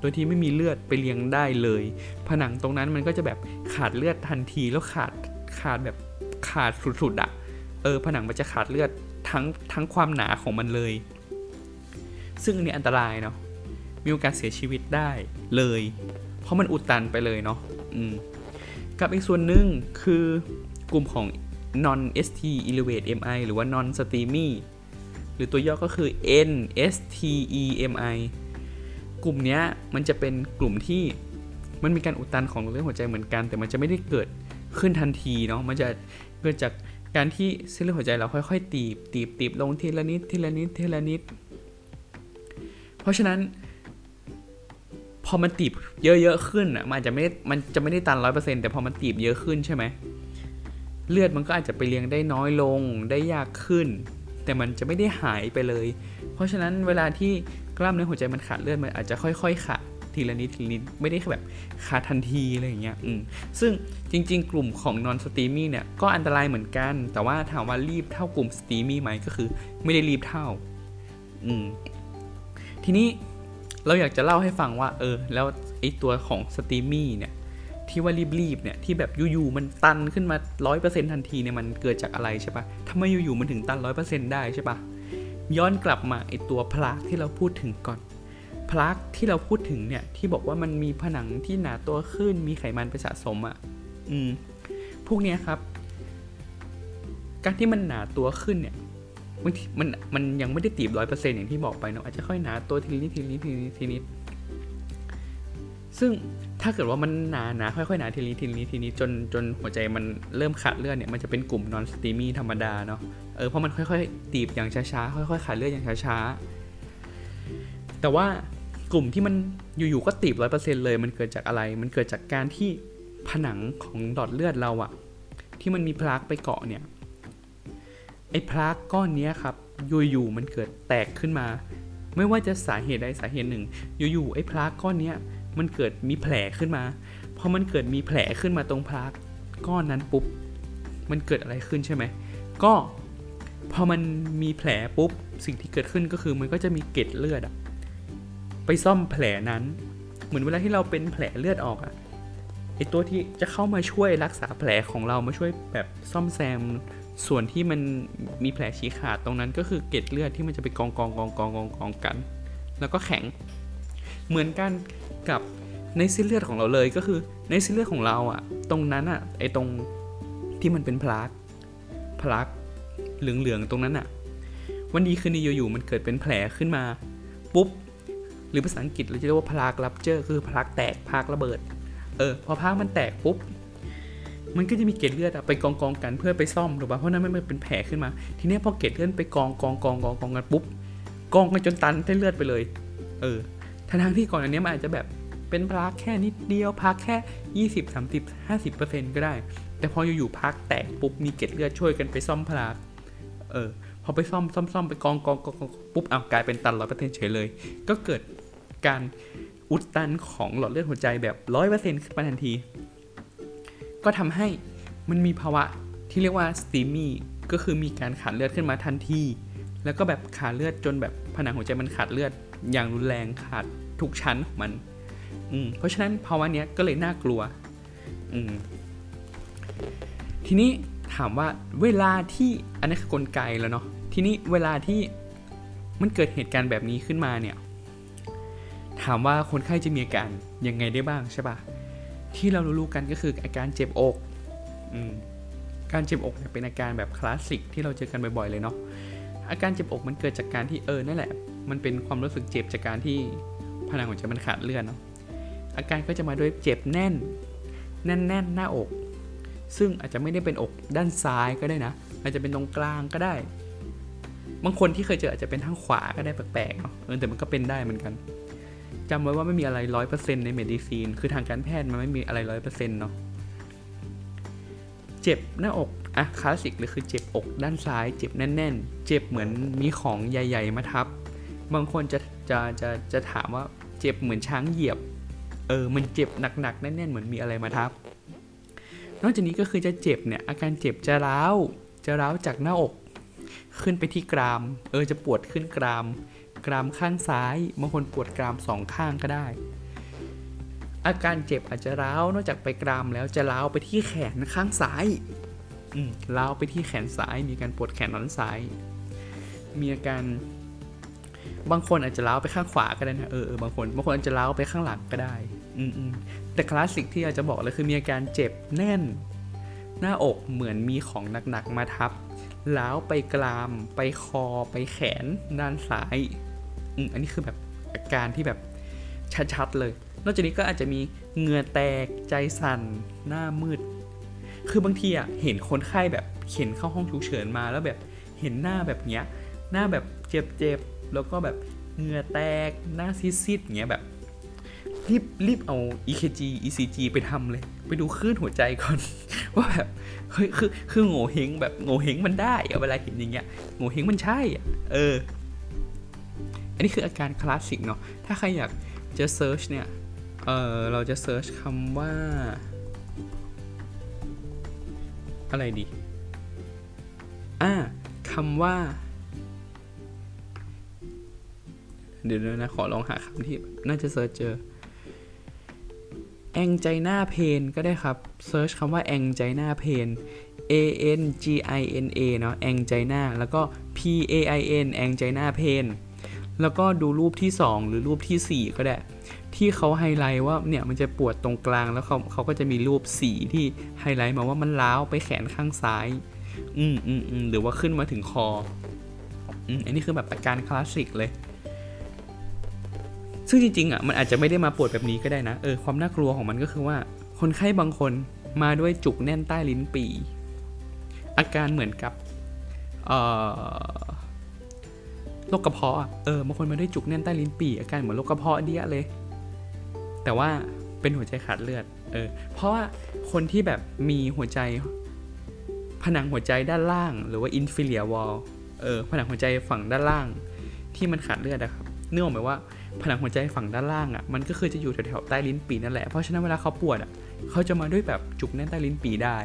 Speaker 1: โดยที่ไม่มีเลือดไปเลี้ยงได้เลย ผนังตรงนั้นมันก็จะแบบขาดเลือดทันทีแล้วขาดขาดแบบขาดสุดๆอะเออ ผนังมันจะขาดเลือดทั้งทั้งความหนาของมันเลย ซึ่งอันนี้อันตรายเนาะมีโอกาสเสียชีวิตได้เลย เพราะมันอุดตันไปเลยเนาะอืมกับอีกส่วนหนึ่งคือกลุ่มของ non st elevate mi หรือว่า non steamy หรือตัวย่อก็คือ n s t e m i กลุ่มนี้มันจะเป็นกลุ่มที่มันมีการอุดตันของเลือดหัวใจเหมือนกัน แต่มันจะไม่ได้เกิดขึ้นทันทีเนาะมันจะเกิดจากการที่เส้นเลือดหัวใจเราค่อยๆตีบตีบตีบลงทีละนิดทีละนิดทีละนิด เพราะฉะนั้น พอมันตีบเยอะๆขึ้นอะมันอาจจะไม่มันจะไม่ได้ตันร้อยเปอร์เซ็นต์แต่พอมันตีบเยอะขึ้นใช่ไหมเลือดมันก็อาจจะไปเลี้ยงได้น้อยลงได้ยากขึ้น แต่มันจะไม่ได้หายไปเลย เพราะฉะนั้นเวลาที่กล้ามเนื้อหัวใจมันขาดเลือดมันอาจจะค่อยๆขาดทีละนิดทีละนิดไม่ได้แบบขาดทันทีอะไรอย่างเงี้ยอืมซึ่งจริง ๆ กลุ่มของ non steamy เนี่ยก็อันตรายเหมือนกัน แต่ว่าถามว่ารีบเท่ากลุ่ม steamy ไหมก็คือ ไม่ได้รีบเท่า อืม ทีนี้เราอยากจะเล่าให้ฟังว่า เออ แล้วไอตัวของสตรีมมี่เนี่ย ที่ว่ารีบๆเนี่ยที่แบบอยู่ๆมันตันขึ้นมา100%ทันทีเนี่ยมันเกิดจากอะไรใช่ปะทำไมอยู่ๆมันถึงตัน100%ได้ใช่ปะย้อนกลับมาไอตัวพลากที่เราพูดถึงก่อนพลากที่เราพูดถึงเนี่ยที่บอกว่ามันมีผนังที่หนาตัวขึ้นมีไขมันไปสะสมอะ่ะ อืม พวกเนี้ยครับ การที่มันหนาตัวขึ้นเนี่ย มันมันยังไม่ได้ตีบร้อยเปอร์เซ็นต์อย่างที่บอกไปเนาะอาจจะค่อยหนาตัวทีนิดทีนิดทีนิดทีนิดซึ่งถ้าเกิดว่ามันหนาหนาค่อยๆหนาทีนี้ทีนี้ทีนี้จนจนหัวใจมันเริ่มขาดเลือดเนี่ยมันจะเป็นกลุ่มนอนสตีมี่ธรรมดาเนาะเออเพราะมันค่อยๆตีบอย่างช้าๆค่อยๆขาดเลือดอย่างช้าๆแต่ว่ากลุ่มที่มันอยู่ๆก็ตีบร้อยเปอร์เซ็นต์เลย มันเกิดจากอะไร มันเกิดจากการที่ผนังของหลอดเลือดเราอะที่มันมีพลากไปเกาะเนี่ย ไอ้พลากก้อนนี้ครับอยู่ๆมันเกิดแตกขึ้นมา ไม่ว่าจะสาเหตุใดสาเหตุหนึ่ง อยู่ๆไอ้พลากก้อนนี้มันเกิดมีแผลขึ้นมาพอมันเกิดมีแผลขึ้นมาตรงพลากก้อนนั้นปุ๊บมันเกิดอะไรขึ้นใช่ไหมก็พอมันมีแผลปุ๊บสิ่งที่เกิดขึ้นก็คือมันก็จะมีเกล็ดเลือดอะไปซ่อมแผลนั้น เหมือนเวลาที่เราเป็นแผลเลือดออกอะไอตัวที่จะเข้ามาช่วยรักษาแผลของเรามาช่วยแบบซ่อมแซม ส่วนที่มันมีแผลฉีกขาดตรงนั้นก็คือเกล็ดเลือดที่มันจะไปกองกองกองกองกองกองกัน แล้วก็แข็ง เหมือนกันกับในเส้นเลือดของเราเลยก็คือในเส้นเลือดของเราอะตรงนั้นอะไอตรงที่มันเป็นพลากพลากเหลืองๆตรงนั้นอะวันดีคืนดีอยู่ๆมันเกิดเป็นแผลขึ้นมาปุ๊บหรือภาษาอังกฤษเราจะเรียกว่าพลากรับเจอคือพลากแตกพลากระเบิดเออพอพลากมันแตกปุ๊บ มันก็จะมีเกล็ดเลือดไปกองกองกันเพื่อไปซ่อมถูกป่ะเพราะนั้นมันเป็นแผลขึ้นมา ทีนี้พอเกล็ดเลือดไปกองกองกองกองกองกันปุ๊บกองกันจนตันเส้นเลือดไปเลย เออทั้งที่ก่อนอันนี้มันอาจจะแบบเป็นพักแค่นิดเดียวพักแค่ 20 30 50ก็ได้ แต่พออยู่ๆพักแตกปุ๊บมีเกล็ดเลือดช่วยกันไปซ่อมพลากเออพอไปซ่อมซ่อมซ่อมไปกองกองกองปุ๊บเอากลายเป็นตันร้อยเปอร์เซ็นต์เฉยเลย ก็เกิดการอุดตันของหลอดเลือดหัวใจแบบร้อยเปอร์เซ็นต์ขึ้นมาทันที ก็ทำให้มันมีภาวะที่เรียกว่าสตีมี่ก็คือมีการขาดเลือดขึ้นมาทันที แล้วก็แบบขาดเลือดจนแบบผนังหัวใจมันขาดเลือดอย่างรุนแรงขาดทุกชั้นของมันอืมเพราะฉะนั้นภาวะเนี้ยก็เลยน่ากลัวอืมทีนี้ถามว่าเวลาที่อันนี้คือกลไกแล้วเนาะทีนี้เวลาที่มันเกิดเหตุการณ์แบบนี้ขึ้นมาเนี่ย ถามว่าคนไข้จะมีอาการยังไงได้บ้างใช่ปะ ที่เรารู้ๆกันก็คืออาการเจ็บอกอืมการเจ็บอกเนี่ยเป็นอาการแบบคลาสสิกที่เราเจอกันบ่อยๆเลยเนาะอาการเจ็บอกมันเกิดจากการที่เออนั่นแหละ มันเป็นความรู้สึกเจ็บจากการที่ผนังหัวใจมันขาดเลือดเนาะอาการก็จะมาด้วยเจ็บแน่น แน่นแน่นหน้าอก ซึ่งอาจจะไม่ได้เป็นอกด้านซ้ายก็ได้นะ อาจจะเป็นตรงกลางก็ได้ บางคนที่เคยเจออาจจะเป็นทางขวาก็ได้แปลกๆเนาะเออแต่มันก็เป็นได้เหมือนกัน จำไว้ว่าไม่มีอะไรร้อยเปอร์เซ็นต์ใน medicine คือทางการแพทย์มันไม่มีอะไรร้อยเปอร์เซ็นต์เนาะ เจ็บหน้าอก อะคลาสสิกเลยคือเจ็บอกด้านซ้าย เจ็บแน่น ๆ เจ็บเหมือนมีของใหญ่ ๆ มาทับ บางคนจะจะจะจะถามว่าเจ็บเหมือนช้างเหยียบ เออ มันเจ็บหนักๆแน่นๆ เหมือนมีอะไรมาทับ นอกจากนี้ก็คือจะเจ็บเนี่ย อาการเจ็บจะร้าว จะร้าวจากหน้าอก ขึ้นไปที่กราม เออ จะปวดขึ้นกราม กรามข้างซ้ายบางคนปวดกรามสองข้างก็ได้ อาการเจ็บอาจจะร้าวนอกจากไปกรามแล้วจะร้าวไปที่แขนข้างซ้ายอืมร้าวไปที่แขนซ้าย มีการปวดแขนด้านซ้าย มีอาการบางคนอาจจะล้าวไปข้างขวาก็ได้นะเออเออบางคนบางคนอาจจะล้าวไปข้างหลังก็ได้ อืมแต่คลาสสิกที่อยากจะบอกเลยคือมีอาการเจ็บแน่น หน้าอกเหมือนมีของหนักๆมาทับล้าวไปกราม ไปคอไปแขนด้านซ้าย อืมอันนี้คือแบบอาการที่แบบชัดๆเลย นอกจากนี้ก็อาจจะมีเหงื่อแตกใจสั่นหน้ามืด คือบางทีอะเห็นคนไข้แบบเข็นเข้าห้องฉุกเฉินมาแล้วแบบเห็นหน้าแบบเนี้ย หน้าแบบเจ็บๆแล้วก็แบบเหงื่อแตกหน้าซีดๆเงี้ยแบบรีบรีบเอา EKG ECG ไปทำเลย ไปดูคลื่นหัวใจก่อน ว่าแบบเฮ้ยคือคือโง่เฮงแบบโง่เฮงมันได้อะเวลาเห็นอย่างเงี้ยโง่เฮงมันใช่เออ อันนี้คืออาการคลาสสิกเนาะ ถ้าใครอยากจะ search เนี่ย เออเราจะ search คำว่า อะไรดี อ่าคำว่า เดี๋ยวนะ ขอลองหาคำที่น่าจะ search เจอ angina pain ก็ได้ครับ search คำว่า angina pain a n g i n a เนาะ angina แล้วก็ p a i n angina pain แล้วก็ดูรูปที่ 2 หรือรูปที่ 4 ก็ได้ ที่เขาไฮไลท์ว่าเนี่ยมันจะปวดตรงกลางแล้วเขาเขาก็จะมีรูปสีที่ไฮไลท์มาว่ามันล้าวไปแขนข้างซ้าย อืมอืมอืมหรือว่าขึ้นมาถึงคออืมอันนี้คือแบบอาการคลาสสิกเลย ซึ่งจริงๆอะมันอาจจะไม่ได้มาปวดแบบนี้ก็ได้นะเออความน่ากลัวของมันก็คือว่า คนไข้บางคนมาด้วยจุกแน่นใต้ลิ้นปีอาการเหมือนกับเอ่อ รคกระเพาะเออบางคนมาด้วยจุกแน่นใต้ลิ้นปี่อาการเหมือนโรคกระเพาะเดียเลย แต่ว่าเป็นหัวใจขาดเลือดเออเพราะว่าคนที่แบบมีหัวใจ ผนังหัวใจด้านล่าง หรือว่า inferior wall เออผนังหัวใจฝั่งด้านล่าง ที่มันขาดเลือดนะครับเนื่องหมายว่าผนังหัวใจฝั่งด้านล่างอะมันก็คือจะอยู่แถวๆใต้ลิ้นปี่นั่นแหละเพราะฉะนั้นเวลาเขาปวดอะเขาจะมาด้วยแบบจุกแน่นใต้ลิ้นปี่ได้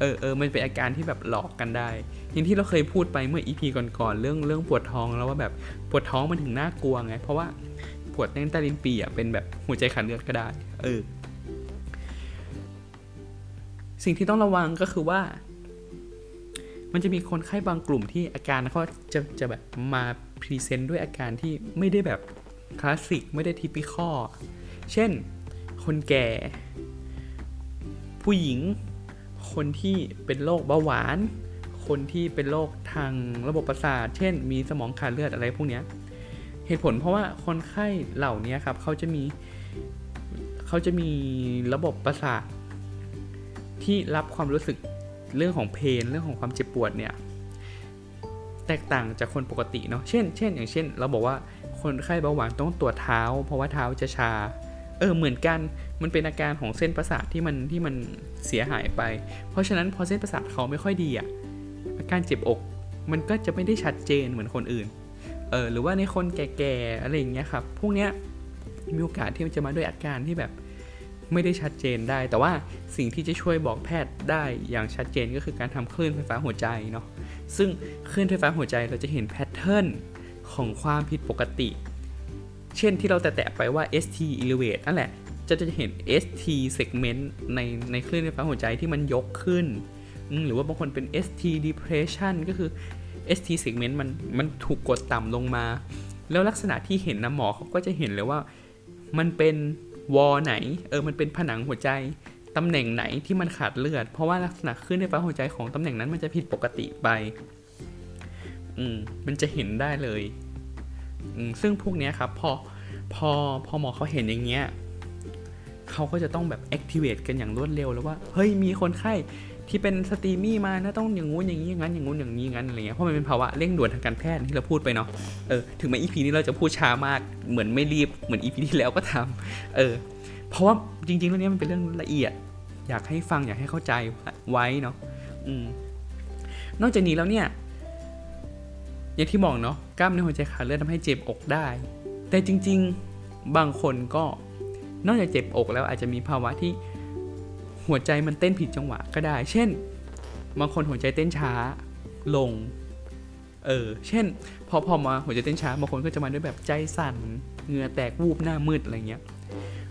Speaker 1: เออเออมันเป็นอาการที่แบบหลอกกันได้อย่างที่เราเคยพูดไปเมื่อ EP ก่อนๆเรื่องเรื่องปวดท้องแล้วว่าแบบปวดท้องมันถึงน่ากลัวไง เพราะว่าปวดแน่นใต้ลิ้นปี่อะเป็นแบบหัวใจขาดเลือดก็ได้ เออ สิ่งที่ต้องระวังก็คือว่า มันจะมีคนไข้บางกลุ่มที่อาการเขาจะจะแบบมา present ด้วยอาการที่ไม่ได้แบบคลาสสิกไม่ได้ typical เช่น คนแก่ ผู้หญิง คนที่เป็นโรคเบาหวาน คนที่เป็นโรคทางระบบประสาท เช่น มีสมองขาดเลือดอะไรพวกนี้เหตุผลเพราะว่าคนไข้เหล่านี้ครับเขาจะมีเขาจะมีระบบประสาทที่รับความรู้สึกเรื่องของเพนเรื่องของความเจ็บปวดเนี่ยแตกต่างจากคนปกติเนาะเช่นเช่นอย่างเช่น เราบอกว่าคนไข้เบาหวานต้องตรวจเท้า เพราะว่าเท้าจะชา เออเหมือนกันมันเป็นอาการของเส้นประสาทที่มันที่มันเสียหายไป เพราะฉะนั้นพอเส้นประสาทเขาไม่ค่อยดีอะอาการเจ็บอก มันก็จะไม่ได้ชัดเจนเหมือนคนอื่นเออหรือว่าในคนแก่ๆอะไรอย่างเงี้ยครับพวกเนี้ยมีโอกาสที่มันจะมาด้วยอาการที่แบบไม่ได้ชัดเจนได้ แต่ว่าสิ่งที่จะช่วยบอกแพทย์ได้อย่างชัดเจนก็คือการทำคลื่นไฟฟ้าหัวใจเนาะซึ่งคลื่นไฟฟ้าหัวใจเราจะเห็นแพทเทิร์นของความผิดปกติ เช่นที่เราแตะไปว่า ST elevate นั่นแหละ จะจะเห็น ST segment ในในคลื่นไฟฟ้าหัวใจที่มันยกขึ้น หรือว่าบางคนเป็น ST depression ก็คือ ST segment มันมันถูกกดต่ำลงมา แล้วลักษณะที่เห็นนะหมอเขาก็จะเห็นเลยว่า มันเป็นวอลไหน เออ มันเป็นผนังหัวใจ ตำแหน่งไหนที่มันขาดเลือด เพราะว่าลักษณะขึ้นในฟ้าหัวใจของตำแหน่งนั้นมันจะผิดปกติไป อืม มันจะเห็นได้เลย ซึ่งพวกนี้ครับพอพอพอหมอเขาเห็นอย่างเงี้ยเขาก็จะต้องแบบ activate กันอย่างรวดเร็วแล้วว่า เฮ้ยมีคนไข้ที่เป็นสตรีมี่มานะต้องอย่างงู้นอย่างนี้อย่างนั้นอย่างงู้นอย่างนี้อย่างนั้นอะไรเงี้ยเพราะมันเป็นภาวะเร่งด่วนทางการแพทย์ที่เราพูดไปเนาะเออถึงแม้ EP นี้เราจะพูดช้ามากเหมือนไม่รีบเหมือน EP ที่แล้วก็ทำเออเพราะว่าจริงๆเรื่องนี้มันเป็นเรื่องละเอียด อยากให้ฟังอยากให้เข้าใจไว้เนาะอืมนอกจากนี้แล้วเนี่ย อย่างที่บอกเนาะกล้ามเนื้อหัวใจขาดเลือดทำให้เจ็บอกได้ แต่จริง ๆ บางคนก็นอกจากเจ็บอกแล้วอาจจะมีภาวะที่หัวใจมันเต้นผิดจังหวะก็ได้ เช่น บางคนหัวใจเต้นช้าลง เออ เช่น พอพอมาหัวใจเต้นช้าบางคนก็จะมาด้วยแบบใจสั่น เหงื่อแตกวูบหน้ามืดอะไรเงี้ย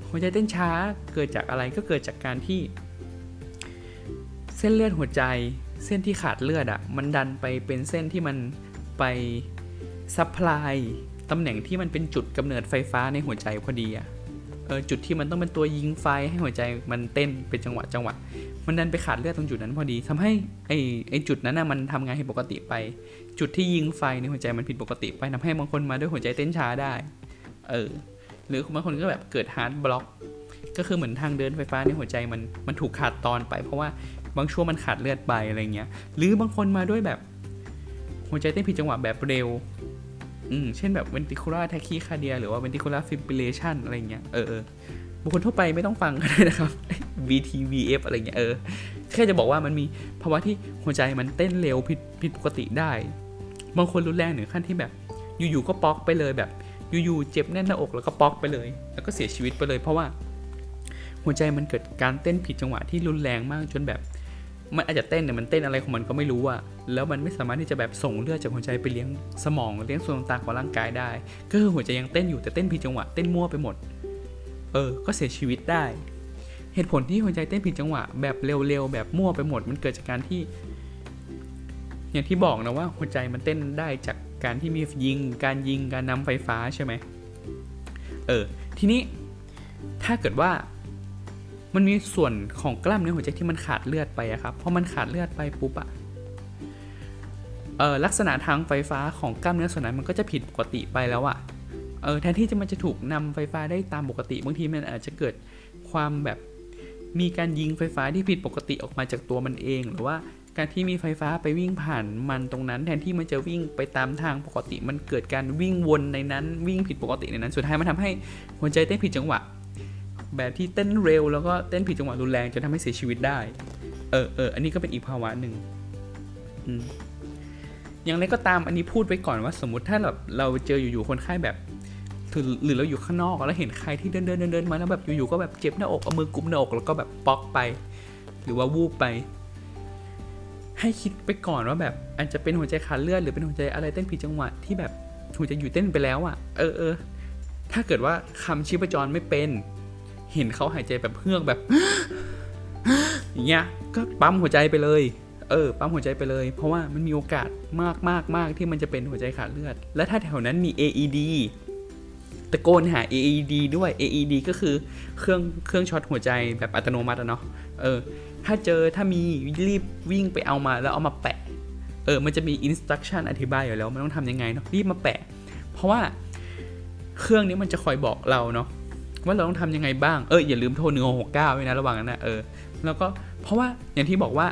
Speaker 1: หัวใจเต้นช้าเกิดจากอะไรก็เกิดจากการที่ เส้นเลือดหัวใจ เส้นที่ขาดเลือดอะ่ะ มันดันไปเป็นเส้นที่มัน ไป supply ตำแหน่งที่มันเป็นจุดกำเนิดไฟฟ้าในหัวใจพอดีอะเออจุดที่มันต้องเป็นตัวยิงไฟให้หัวใจมันเต้นเป็นจังหวะจังหวะ มันดันไปขาดเลือดตรงจุดนั้นพอดีทำให้ไอไอจุดนั้นน่ะมันทำงานผิดปกติไป จุดที่ยิงไฟในหัวใจมันผิดปกติไปทำให้บางคนมาด้วยหัวใจเต้นช้าได้ เออ หรือบางคนก็แบบเกิด heart block ก็คือเหมือนทางเดินไฟฟ้าในหัวใจมันมันถูกขาดตอนไป เพราะว่าบางช่วงมันขาดเลือดไปอะไรเงี้ย หรือบางคนมาด้วยแบบ หัวใจเต้นผิดจังหวะแบบเร็ว อืม เช่นแบบ ventricular tachycardia หรือว่า ventricular fibrillation อะไรเงี้ย เออบุคคลทั่วไปไม่ต้องฟังก็ได้นะครับ VTVF อะไรเงี้ย เออ แค่จะบอกว่ามันมีภาวะที่หัวใจมันเต้นเร็วผิดผิดปกติได้ บางคนรุนแรงถึงขั้นที่แบบ อยู่ๆ ก็ป๊อกไปเลยแบบ อยู่ๆ เจ็บแน่นหน้าอกแล้วก็ป๊อกไปเลย แล้วก็เสียชีวิตไปเลย เพราะว่าหัวใจมันเกิดการเต้นผิดจังหวะที่รุนแรงมากจนแบบ มันอาจจะเต้นแต่มันเต้นอะไรของมันก็ไม่รู้อะแล้วมันไม่สามารถที่จะแบบส่งเลือดจากหัวใจไปเลี้ยงสมองเลี้ยงส่วนต่างๆของร่างกายได้ ก็คือหัวใจยังเต้นอยู่แต่เต้นผิดจังหวะเต้นมั่วไปหมด เออ ก็เสียชีวิตได้ เหตุผลที่หัวใจเต้นผิดจังหวะ แบบเร็วๆแบบมั่วไปหมด มันเกิดจากการที่ อย่างที่บอกนะว่าหัวใจมันเต้นได้จากการที่มียิง การยิงการนำไฟฟ้าใช่ไหมเออ ทีนี้ถ้าเกิดว่า มันมีส่วนของกล้ามเนื้อหัวใจที่มันขาดเลือดไปอะครับพอมันขาดเลือดไปปุ๊บอะเออลักษณะทางไฟฟ้าของกล้ามเนื้อส่วนนั้นมันก็จะผิดปกติไปแล้วอะเออแทนที่จะมันจะถูกนำไฟฟ้าได้ตามปกติบางทีมันอาจจะเกิดความแบบมีการยิงไฟฟ้าที่ผิดปกติออกมาจากตัวมันเอง หรือว่าการที่มีไฟฟ้าไปวิ่งผ่านมันตรงนั้น แทนที่มันจะวิ่งไปตามทางปกติ มันเกิดการวิ่งวนในนั้นวิ่งผิดปกติในนั้น สุดท้ายมันทำให้หัวใจเต้นผิดจังหวะ แบบที่เต้นเร็ว แล้วก็เต้นผิดจังหวะรุนแรงจนทำให้เสียชีวิตได้ เออเอออันนี้ก็เป็นอีกภาวะหนึ่งอย่างไรก็ตามอันนี้พูดไว้ก่อนว่า สมมติถ้าแบบเราเจออยู่ๆคนไข้แบบหรือเราอยู่ข้างนอกแล้วเห็นใครที่เดินเดินเดินมาแล้วแบบอยู่ๆก็แบบเจ็บหน้าอกเอามือกุมหน้าอกแล้วก็แบบป๊อกไป หรือว่าวูบไป ให้คิดไปก่อนว่าแบบอาจจะเป็นหัวใจขาดเลือดหรือเป็นหัวใจอะไรเต้นผิดจังหวะที่แบบหัวใจอยู่เต้นไปแล้วอะ่ะ เออเออถ้าเกิดว่าคำชีพจรไม่เป็น เห็นเขาหายใจแบบเฮือกแบบอย่างเงี้ยก็ปั๊มหัวใจไปเลย เออ ปั๊มหัวใจไปเลย เพราะว่ามันมีโอกาสมากมากมากที่มันจะเป็นหัวใจขาดเลือด และถ้าแถวนั้นมี AED ตะโกนหา AED ด้วย AED ก็คือเครื่องเครื่องช็อตหัวใจแบบอัตโนมัติเนาะเออ ถ้าเจอถ้ามีรีบวิ่งไปเอามาแล้วเอามาแปะ เออ มันจะมี instruction อธิบายอยู่แล้วมันต้องทำยังไงเนาะรีบมาแปะ เพราะว่าเครื่องนี้มันจะคอยบอกเราเนาะ ว่าเราต้องทำยังไงบ้างเอออย่าลืมโทรหนึ่งหกเก้าไว้นะระหว่างนั้นนะเออแล้วก็เพราะว่าอย่างที่บอกว่า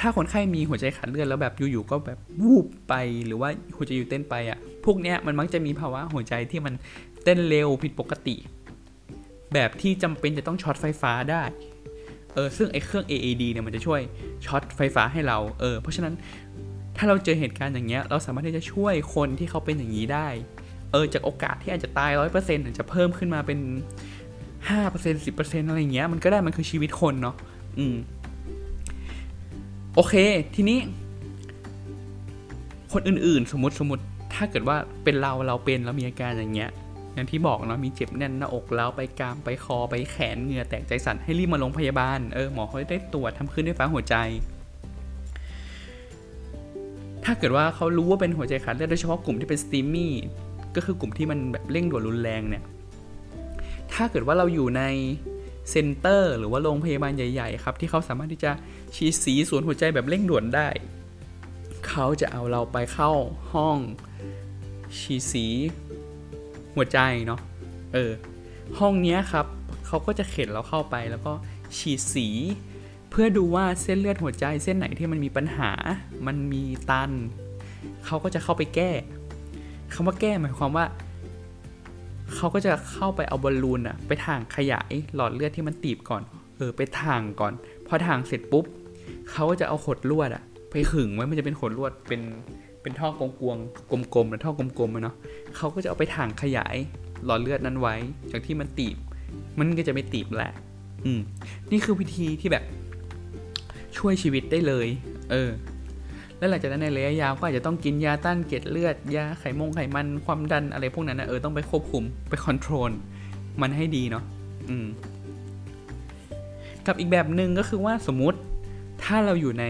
Speaker 1: ถ้าคนไข้มีหัวใจขาดเลือดแล้วแบบอยู่ๆก็แบบวูบไปหรือว่าหัวใจอยู่เต้นไปอะ่ะ พวกเนี้ยมันมักจะมีภาวะหัวใจที่มันเต้นเร็วผิดปกติ แบบที่จำเป็นจะต้องช็อตไฟฟ้าได้เออซึ่งไอ้เครื่อง AED เนี่ยมันจะช่วยช็อตไฟฟ้าให้เราเออเพราะฉะนั้นถ้าเราเจอเหตุการณ์อย่างเงี้ยเราสามารถที่จะช่วยคนที่เขาเป็นอย่างนี้ได้ เออจากโอกาสที่อาจจะตายร้อยเปอร์เซ็นต์อาจจะเพิ่มขึ้นมาเป็นห้าเปอร์เซ็นต์สิบเปอร์เซ็นต์อะไรเงี้ยมันก็ได้มันคือชีวิตคนเนาะอืม โอเค ทีนี้ คนอื่นๆ สมมติสมมติถ้าเกิดว่าเป็นเราเราเป็นแล้วมีอาการอย่างเงี้ยอย่างที่บอกเนาะมีเจ็บแน่นหน้าอกแล้วไปกรามไปคอไปแขนเหงื่อแตกใจสั่นให้รีบมาโรงพยาบาลเออหมอเขาได้ตรวจทำขึ้นด้วยฟ้าหัวใจ ถ้าเกิดว่าเขารู้ว่าเป็นหัวใจขาดเลือดโดยเฉพาะกลุ่มที่เป็นสตีมมี่ ก็คือกลุ่มที่มันแบบเร่งด่วนรุนแรงเนี่ย ถ้าเกิดว่าเราอยู่ในเซ็นเตอร์หรือว่าโรงพยาบาลใหญ่ ๆ ครับ ที่เขาสามารถที่จะฉีดสีสวนหัวใจแบบเร่งด่วนได้ เขาจะเอาเราไปเข้าห้องฉีดสีหัวใจเนาะเออห้องนี้ครับเขาก็จะเข็นเราเข้าไปแล้วก็ฉีดสี เพื่อดูว่าเส้นเลือดหัวใจเส้นไหนที่มันมีปัญหา มันมีตัน เขาก็จะเข้าไปแก้ คำว่าแก้หมายความว่า เขาก็จะเข้าไปเอาบอลลูนอะไปถ่างขยายหลอดเลือดที่มันตีบก่อน เออ ไปถ่างก่อน พอถ่างเสร็จปุ๊บ เขาก็จะเอาขดลวดอะไปขึงไว้ มันจะเป็นขดลวด เป็น เป็นท่อกลวงกลมๆนะท่อกลมๆเนาะเขาก็จะเอาไปถ่างขยายหลอดเลือดนั้นไว้ จากที่มันตีบ มันก็จะไม่ตีบแหละ อืม นี่คือวิธีที่แบบช่วยชีวิตได้เลย เออ แล้วหลังจากนั้นในระยะยาวก็อาจจะต้องกินยาต้านเกล็ดเลือด ยาไขมงไขมันความดันอะไรพวกนั้นนะเออต้องไปควบคุมไปคอนโทรลมันให้ดีเนาะอืมกับอีกแบบหนึ่งก็คือว่าสมมติถ้าเราอยู่ใน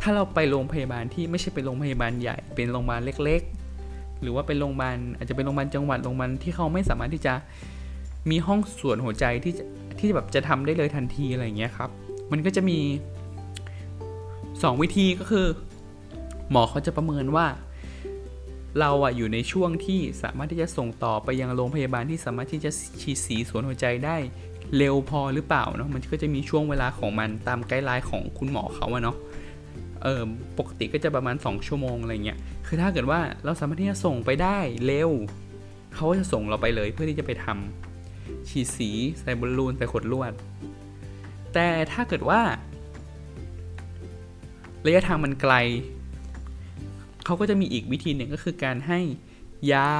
Speaker 1: ถ้าเราไปโรงพยาบาลที่ไม่ใช่เป็นโรงพยาบาลใหญ่ เป็นโรงพยาบาลเล็ก ๆ หรือว่าเป็นโรงพยาบาลอาจจะเป็นโรงพยาบาลจังหวัดโรงพยาบาลที่เขาไม่สามารถที่จะมีห้องส่วนหัวใจที่ที่แบบจะทำได้เลยทันทีอะไรอย่างเงี้ยครับ มันก็จะมี 2 วิธีก็คือ หมอเขาจะประเมินว่า เราอะอยู่ในช่วงที่สามารถที่จะส่งต่อไปยังโรงพยาบาลที่สามารถที่จะฉีดสีสวนหัวใจได้เร็วพอหรือเปล่าเนาะมันก็จะมีช่วงเวลาของมันตามไกด์ไลน์ของคุณหมอเขาอะเนาะเออปกติก็จะประมาณ 2 ชั่วโมงอะไรเงี้ยคือถ้าเกิดว่าเราสามารถที่จะส่งไปได้เร็วเขาก็จะส่งเราไปเลยเพื่อที่จะไปทำฉีดสีใส่บอลลูนใส่ขดลวด แต่ถ้าเกิดว่า ระยะทางมันไกล เขาก็จะมีอีกวิธีหนึ่งก็คือการให้ยา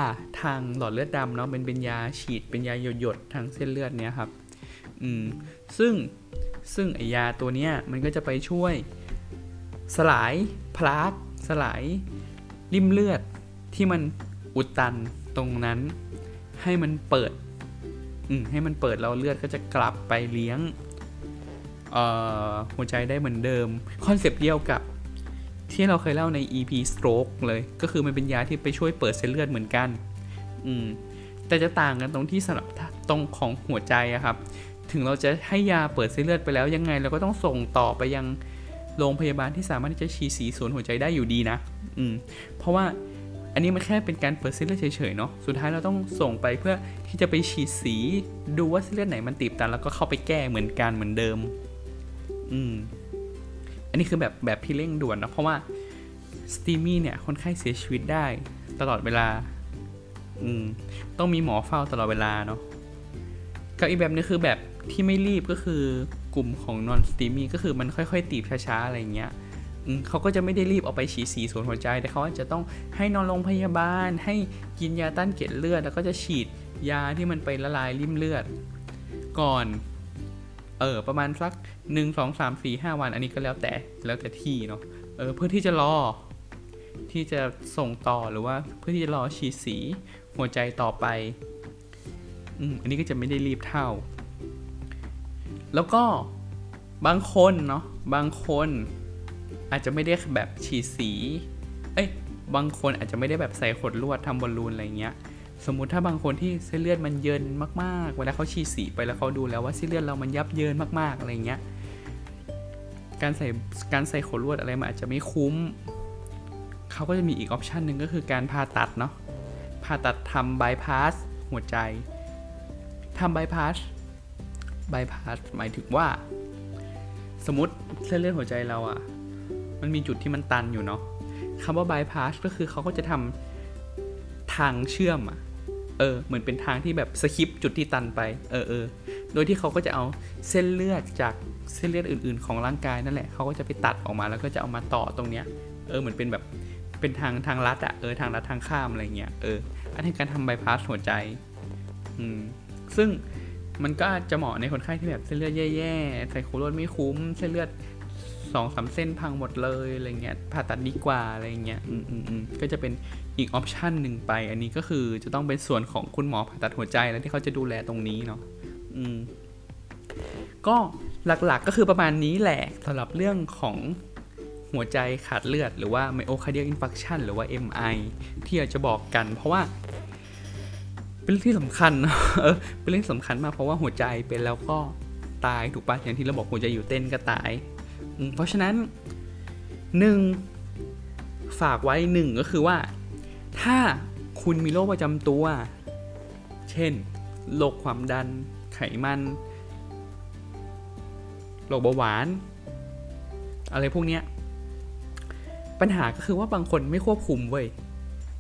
Speaker 1: ทางหลอดเลือดดำเนาะเป็นเป็นยาฉีดเป็นยาหยดๆทางเส้นเลือดเนี้ยครับอืมซึ่งซึ่งไอยาตัวเนี้ยมันก็จะไปช่วยสลาย plaque สลายลิ่มเลือดที่มันอุดตันตรงนั้น ให้มันเปิดอืมให้มันเปิดเราเลือดก็จะกลับไปเลี้ยงหัวใจได้เหมือนเดิม concept เดียวกับ ที่เราเคยเล่าใน EP stroke เลย ก็คือมันเป็นยาที่ไปช่วยเปิดเส้นเลือดเหมือนกัน อืม แต่จะต่างกันตรงที่สำหรับตรงของหัวใจอะครับ ถึงเราจะให้ยาเปิดเส้นเลือดไปแล้วยังไง เราก็ต้องส่งต่อไปยังโรงพยาบาลที่สามารถที่จะฉีดสีส่วนหัวใจได้อยู่ดีนะ อืม เพราะว่าอันนี้มันแค่เป็นการเปิดเส้นเลือดเฉยๆเนาะ สุดท้ายเราต้องส่งไปเพื่อที่จะไปฉีดสีดูว่าเส้นเลือดไหนมันตีบตันแล้วก็เข้าไปแก้เหมือนกันเหมือนเดิม อืม อันนี้คือแบบแบบพี่เร่งด่วนนะเพราะว่าสตีมี่เนี่ยคนไข้เสียชีวิตได้ตลอดเวลา อืมต้องมีหมอเฝ้าตลอดเวลาเนาะกับอีกแบบนึงคือแบบที่ไม่รีบก็คือกลุ่มของนอนสตีมี่ก็คือมันค่อยๆ ตีบช้าๆ อะไรเงี้ยเขาก็จะไม่ได้รีบเอาไปฉีดสีส่วนหัวใจ แต่เขาจะต้องให้นอนโรงพยาบาล ให้กินยาต้านเกล็ดเลือด แล้วก็จะฉีดยาที่มันไปละลายริ่มเลือด ก่อน เออประมาณสักหนึ่งสองสามสี่ห้าวัน อันนี้ก็แล้วแต่แล้วแต่ที่เนาะเออเพื่อที่จะรอที่จะส่งต่อหรือว่าเพื่อที่จะรอฉีดสีหัวใจต่อไปอืมอันนี้ก็จะไม่ได้รีบเท่า แล้วก็บางคนเนาะบางคนอาจจะไม่ได้แบบฉีดสี เอ้ยบางคนอาจจะไม่ได้แบบใส่ขดลวดทำบอลลูนอะไรเงี้ย สมมุติถ้าบางคนที่เส้นเลือดมันเยินมากๆ เวลาเขาฉีดสีไปแล้วเขาดูแล้วว่าเส้นเลือดเรามันยับเยินมากๆอะไรเงี้ย การใส่การใส่ขดลวดอะไรมันอาจจะไม่คุ้ม เขาก็จะมีอีกออปชันหนึ่งก็คือการผ่าตัดเนาะ ผ่าตัดทำบายพาสหัวใจ ทำบายพาสบายพาสหมายถึงว่า สมมติเส้นเลือดหัวใจเราอะมันมีจุดที่มันตันอยู่เนาะคำว่า bypass ก็คือเขาก็จะทำทางเชื่อมอะ เออเหมือนเป็นทางที่แบบสคิปจุดที่ตันไปเออเออโดยที่เขาก็จะเอาเส้นเลือดจากเส้นเลือดอื่น ๆ ของร่างกายนั่นแหละเขาก็จะไปตัดออกมาแล้วก็จะเอามาต่อตรงเนี้ยเออเหมือนเป็นแบบเป็นทางทางลัดอะเออทางลัดทางข้ามอะไรเงี้ยเอออันนี้การทำบายพาสหัวใจอืมซึ่งมันก็จะเหมาะในคนไข้ที่แบบเส้นเลือดแย่ๆใส่โคโรนไม่คุ้มเส้นเลือดสองสามเส้นพังหมดเลยอะไรเงี้ยผ่าตัดดีกว่าอะไรเงี้ยอืมอืมอืมก็จะเป็น อีกออปชันหนึ่งไป อันนี้ก็คือจะต้องเป็นส่วนของคุณหมอผ่าตัดหัวใจแล้วที่เขาจะดูแลตรงนี้เนาะอืมก็หลักๆก็คือประมาณนี้แหละสำหรับเรื่องของหัวใจขาดเลือด หรือว่า myocardial infarction หรือว่า MI ที่อยากจะบอกกัน เพราะว่า เป็นเรื่องที่สำคัญเออเป็นเรื่องสำคัญมากเพราะว่าหัวใจเป็นแล้วก็ตายถูกปะอย่างที่เราบอกหัวใจอยู่เต้นก็ตาย เพราะฉะนั้นหนึ่งฝากไว้หนึ่งก็คือว่า ถ้าคุณมีโรคประจำตัว เช่น โรคความดัน ไขมัน โรคเบาหวาน อะไรพวกเนี้ย ปัญหาก็คือว่าบางคนไม่ควบคุมเว้ย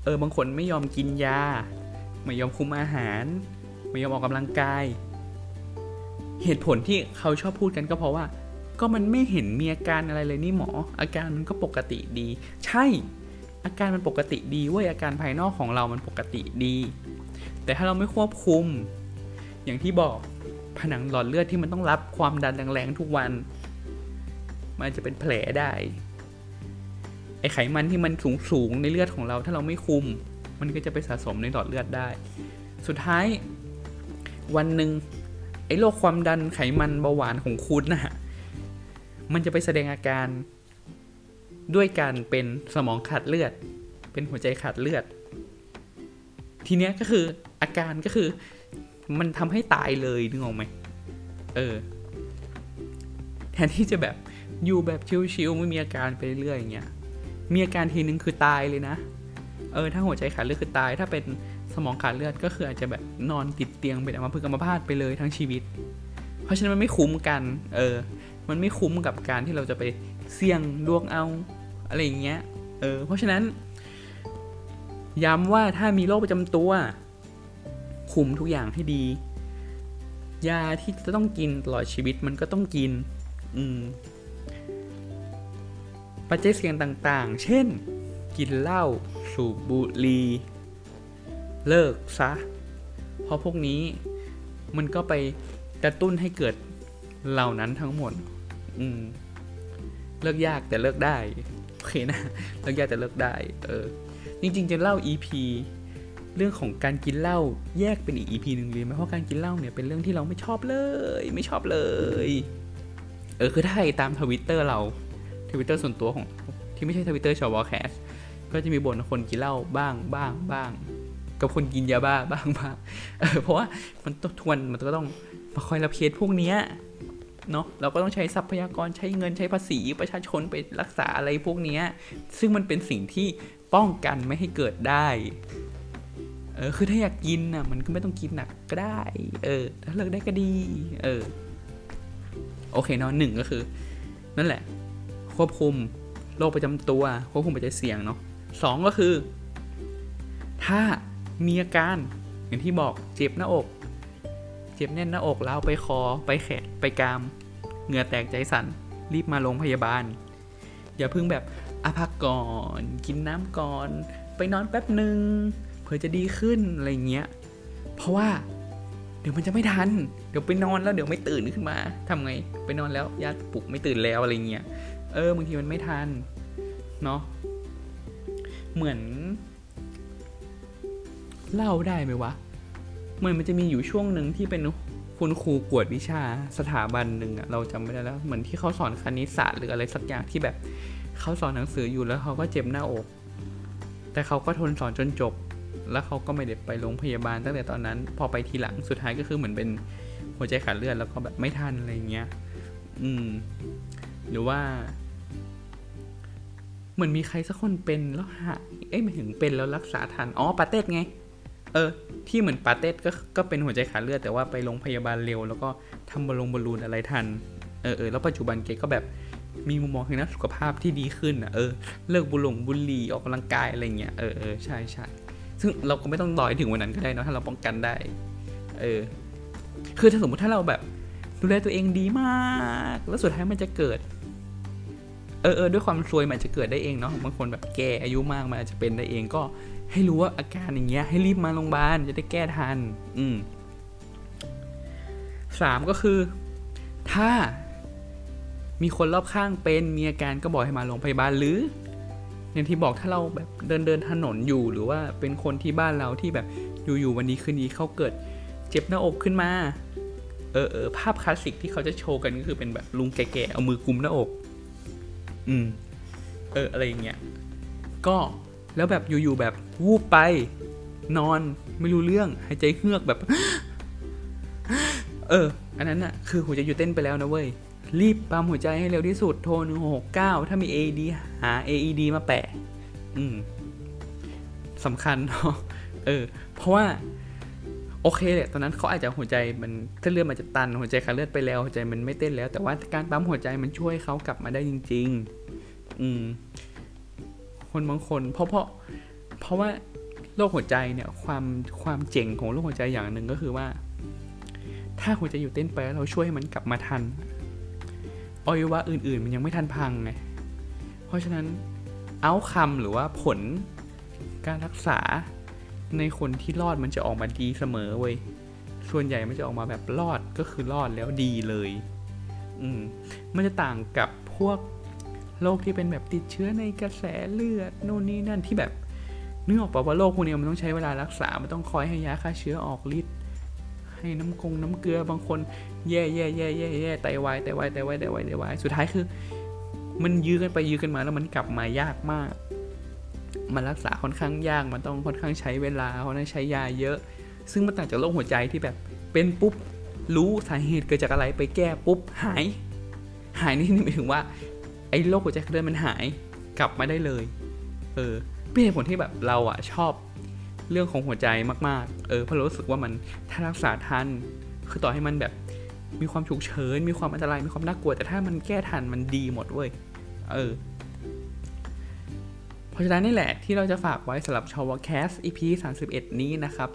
Speaker 1: เออ บางคนไม่ยอมกินยา ไม่ยอมคุมอาหาร ไม่ยอมออกกำลังกาย เหตุผลที่เขาชอบพูดกันก็เพราะว่า ก็มันไม่เห็นมีอาการอะไรเลยนี่หมอ อาการมันก็ปกติดี ใช่ อาการมันปกติดีเว้ยอาการภายนอกของเรามันปกติดี แต่ถ้าเราไม่ควบคุม อย่างที่บอกผนังหลอดเลือดที่มันต้องรับความดันแรงๆทุกวัน มันจะเป็นแผลได้ไอไขมันที่มันสูงสูงในเลือดของเรา ถ้าเราไม่คุม มันก็จะไปสะสมในหลอดเลือดได้ สุดท้าย วันหนึ่งไอโรคความดันไขมันเบาหวานของคุณนะฮะมันจะไปแสดงอาการ ด้วยการเป็นสมองขาดเลือด เป็นหัวใจขาดเลือด ทีเนี้ยก็คืออาการก็คือมันทำให้ตายเลยนึกออกไหมเออ แทนที่จะแบบอยู่แบบชิวๆไม่มีอาการไปเรื่อยอย่างเงี้ย มีอาการทีนึงคือตายเลยนะ เออ ถ้าหัวใจขาดเลือดคือตาย ถ้าเป็นสมองขาดเลือดก็คืออาจจะแบบนอนติดเตียงเป็นอัมพฤกษ์อัมพาตไปเลยทั้งชีวิต เพราะฉะนั้นมันไม่คุ้มกัน เออ มันไม่คุ้มกับการที่เราจะไปเสี่ยงดวงเอา อะไรอย่างเงี้ย เออ เพราะฉะนั้น ย้ำว่าถ้ามีโรคประจำตัว คุมทุกอย่างให้ดี ยาที่จะต้องกินตลอดชีวิตมันก็ต้องกิน อืม ปัจจัยเสี่ยงต่างๆ เช่น กินเหล้า สูบบุหรี่ เลิกซะ เพราะพวกนี้มันก็ไปกระตุ้นให้เกิดเหล่านั้นทั้งหมด อืม เลิกยากแต่เลิกได้ เคนะเลิกยากแต่เลิกได้ เออ จริง ๆ จะเล่า EP เรื่องของการกินเหล้าแยกเป็นอีก EP หนึ่งเลยไหมเพราะการกินเหล้าเนี่ยเป็นเรื่องที่เราไม่ชอบเลย ไม่ชอบเลย เออคือถ้าใครตามทวิตเตอร์เราทวิตเตอร์ส่วนตัวของที่ไม่ใช่ทวิตเตอร์ชอวอแคสต์ก็จะมีบ่นคนกินเหล้าบ้างบ้างบ้าง กับคนกินยาบ้าบ้างบ้างเออเพราะว่ามันต้องทวนมันก็ต้องมาคอยรับเคสพวกเนี้ย เนาะเราก็ต้องใช้ทรัพยากรใช้เงินใช้ภาษีประชาชนไปรักษาอะไรพวกนี้ซึ่งมันเป็นสิ่งที่ป้องกันไม่ให้เกิดได้เออคือถ้าอยากกินอะมันก็ไม่ต้องกินหนักก็ได้ เออ ถ้าเลิกได้ก็ดี เออ โอเคเนาะหนึ่งก็คือ นั่นแหละ ควบคุมโรคประจำตัว ควบคุมปัจจัยเสี่ยงเนาะสองก็คือ ถ้ามีอาการอย่างที่บอกเจ็บหน้าอก เจ็บแน่นหน้าอกแล้วไปคอไปแขนไปกราม เหงื่อแตกใจสั่นรีบมาโรงพยาบาล อย่าเพิ่งแบบอาพักก่อน กินน้ำก่อน ไปนอนแป๊บหนึ่งเผื่อจะดีขึ้นอะไรเงี้ย เพราะว่าเดี๋ยวมันจะไม่ทัน เดี๋ยวไปนอนแล้วเดี๋ยวไม่ตื่นขึ้นมาทำไง ไปนอนแล้วญาติปลุกไม่ตื่นแล้วอะไรเงี้ย เออบางทีมันไม่ทัน เนาะ เหมือน เล่าได้ไหมวะ เหมือนมันจะมีอยู่ช่วงหนึ่งที่เป็น คุณครูกวดวิชาสถาบันหนึ่งอะเราจำไม่ได้แล้ว เหมือนที่เขาสอนคณิตศาสตร์หรืออะไรสักอย่างที่แบบเขาสอนหนังสืออยู่แล้วเขาก็เจ็บหน้าอก แต่เขาก็ทนสอนจนจบ แล้วเขาก็ไม่ได้ไปโรงพยาบาลตั้งแต่ตอนนั้น พอไปทีหลังสุดท้ายก็คือเหมือนเป็นหัวใจขาดเลือดแล้วก็แบบไม่ทันอะไรเงี้ย อืม หรือว่า เหมือนมีใครสักคนเป็นแล้วหายเอ้ยมาถึงเป็นแล้วรักษาทันอ๋อปาเต้ไง เออ ที่เหมือนปาเต้ก็ก็เป็นหัวใจขาดเลือดแต่ว่าไปโรงพยาบาลเร็ว แล้วก็ทำบอลลงบอลลูนอะไรทันเออเออแล้วปัจจุบันเกก็แบบมีมุมมองทางด้านสุขภาพที่ดีขึ้นอะเออเลิกบุหลงบุหรี่ออกกำลังกายอะไรเงี้ยเออเออใช่ใช่ซึ่งเราก็ไม่ต้องรอถึงวันนั้นก็ได้นะถ้าเราป้องกันได้ เออ คือถ้าสมมติถ้าเราแบบดูแลตัวเองดีมาก แล้วสุดท้ายมันจะเกิด เออเออด้วยความซวยมันจจะเกิดได้เองเนาะบางคนแบบแก่อายุมากมันอาจจะเป็นได้เองก็ ให้รู้ว่าอาการอย่างเงี้ยให้รีบมาโรงพยาบาลจะได้แก้ทัน อืมสามก็คือ ถ้ามีคนรอบข้างเป็นมีอาการก็บอกให้มาโรงพยาบาลหรืออย่างที่บอกถ้าเราแบบเดินเดินถนนอยู่หรือว่าเป็นคนที่บ้านเราที่แบบอยู่ๆวันนี้คืนนี้เขาเกิดเจ็บหน้าอกขึ้นมา เออเออภาพคลาสสิกที่เขาจะโชว์กันก็คือเป็นแบบลุงแก่ๆเอามือกุมหน้าอก อืม เอออะไรอย่างเงี้ยก็ แล้วแบบอยู่ๆแบบวูบไป นอนไม่รู้เรื่องหายใจเฮือกแบบ เออ อันนั้นอะคือหัวใจหยุดเต้นไปแล้วนะเว้ย รีบปั๊มหัวใจให้เร็วที่สุดโทร169ถ้ามี AED หา AED มาแปะ อืมสำคัญเนาะเออ เพราะว่าโอเคแหละตอนนั้นเขาอาจจะหัวใจมันเส้นเลือดมันจะตันหัวใจขาดเลือดไปแล้วหัวใจมันไม่เต้นแล้ว แต่ว่าการปั๊มหัวใจมันช่วยเขากลับมาได้จริง ๆ อืม คนบางคน เพราะเพราะเพราะว่าโรคหัวใจเนี่ยความความเจ๋งของโรคหัวใจอย่างหนึ่งก็คือว่า ถ้าหัวใจอยู่เต้นไปแล้วเราช่วยให้มันกลับมาทันอวัยวะอื่น ๆ มันยังไม่ทันพังไงเพราะฉะนั้นเอาคำหรือว่าผลการรักษาในคนที่รอดมันจะออกมาดีเสมอเว้ยส่วนใหญ่มันจะออกมาแบบรอดก็คือรอดแล้วดีเลย อืมมันจะต่างกับพวก โรคที่เป็นแบบติดเชื้อในกระแสเลือดโน่นนี่นั่นที่แบบนึกออกป่าว่าโรคพวกนี้มันต้องใช้เวลารักษา มันต้องคอยให้ยาฆ่าเชื้อออกฤทธิ์ให้น้ำกงน้ำเกลือบางคนแย่แย่แย่แย่แย่ไตวายไตวายไตวายไตวายไตวายสุดท้ายคือ มันยื้อกันไปยื้อกันมาแล้วมันกลับมายากมาก มันรักษาค่อนข้างยากมันต้องค่อนข้างใช้เวลาเพราะนั้นใช้ยาเยอะ ซึ่งมันต่างจากโรคหัวใจที่แบบเป็นปุ๊บรู้สาเหตุเกิดจากอะไรไปแก้ปุ๊บหาย หายนี่หมายถึงว่า ไอ้โรคหัวใจเดินมันหายกลับมาได้เลย เออเป็นเหตุผลที่แบบเราอะชอบเรื่องของหัวใจมากๆ เออเพราะรู้สึกว่ามันถ้ารักษาทัน คือต่อให้มันแบบมีความฉุกเฉิน มีความอันตราย มีความน่ากลัว แต่ถ้ามันแก้ทันมันดีหมดเว้ย เออ เพราะฉะนั้นนี่แหละที่เราจะฝากไว้สำหรับชาวแคส EP 31 นี้นะครับ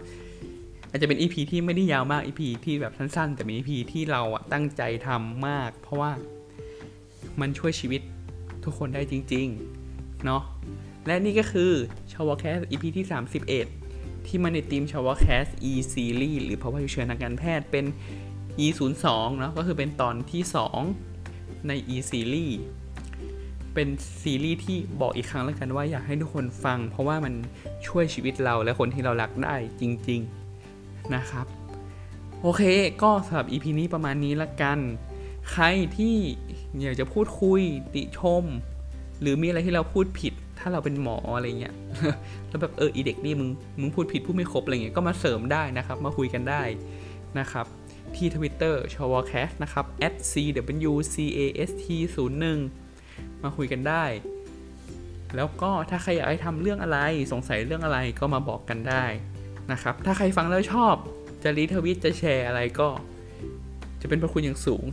Speaker 1: อาจจะเป็น EP ที่ไม่ได้ยาวมาก EP ที่แบบสั้นๆ แต่เป็น EP ที่เราอะตั้งใจทำมาก เพราะว่า มันช่วยชีวิตทุกคนได้จริง ๆ เนาะและนี่ก็คือชาวแคส EP ที่ 31 ที่มาในทีมชาวแคส E Series หรือภาวะฉุกเฉินทางการแพทย์เป็น e 0 2เนาะก็คือเป็นตอนที่ 2 ใน e series เป็นซีรีส์ที่บอกอีกครั้งแล้วกันว่าอยากให้ทุกคนฟัง เพราะว่ามันช่วยชีวิตเราและคนที่เรารักได้จริง ๆ นะครับ โอเค ก็สำหรับ EP นี้ประมาณนี้ละกัน ใครที่อยากจะพูดคุยติชม หรือมีอะไรที่เราพูดผิด ถ้าเราเป็นหมออะไรเงี้ยแล้วแบบเอออีเด็กนี่มึงมึงพูดผิดพูดไม่ครบอะไรเงี้ยก็มาเสริมได้นะครับ มาคุยกันได้นะครับ ที่ Twitter c h a w c a s t นะครับ @cwcast 01 มาคุยกันได้ แล้วก็ถ้าใครอยากให้ทำเรื่องอะไรสงสัยเรื่องอะไรก็มาบอกกันได้นะครับ ถ้าใครฟังแล้วชอบจะรีทวิตจะแชร์อะไรก็ จะเป็นพระคุณอย่างสูง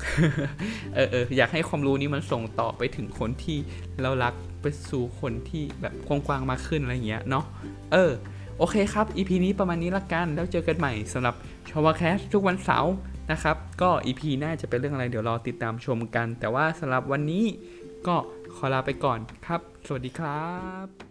Speaker 1: เออเอออยากให้ความรู้นี้มันส่งต่อไปถึงคนที่เรารักไปสู่คนที่แบบกว้างๆมากขึ้นอะไรอย่างเงี้ยเนาะ เออ โอเคครับ EP นี้ประมาณนี้ละกัน แล้วเจอกันใหม่สำหรับชาวแคสทุกวันเสาร์นะครับ ก็ EP หน้าจะเป็นเรื่องอะไรเดี๋ยวรอติดตามชมกัน แต่ว่าสำหรับวันนี้ก็ขอลาไปก่อนครับ สวัสดีครับ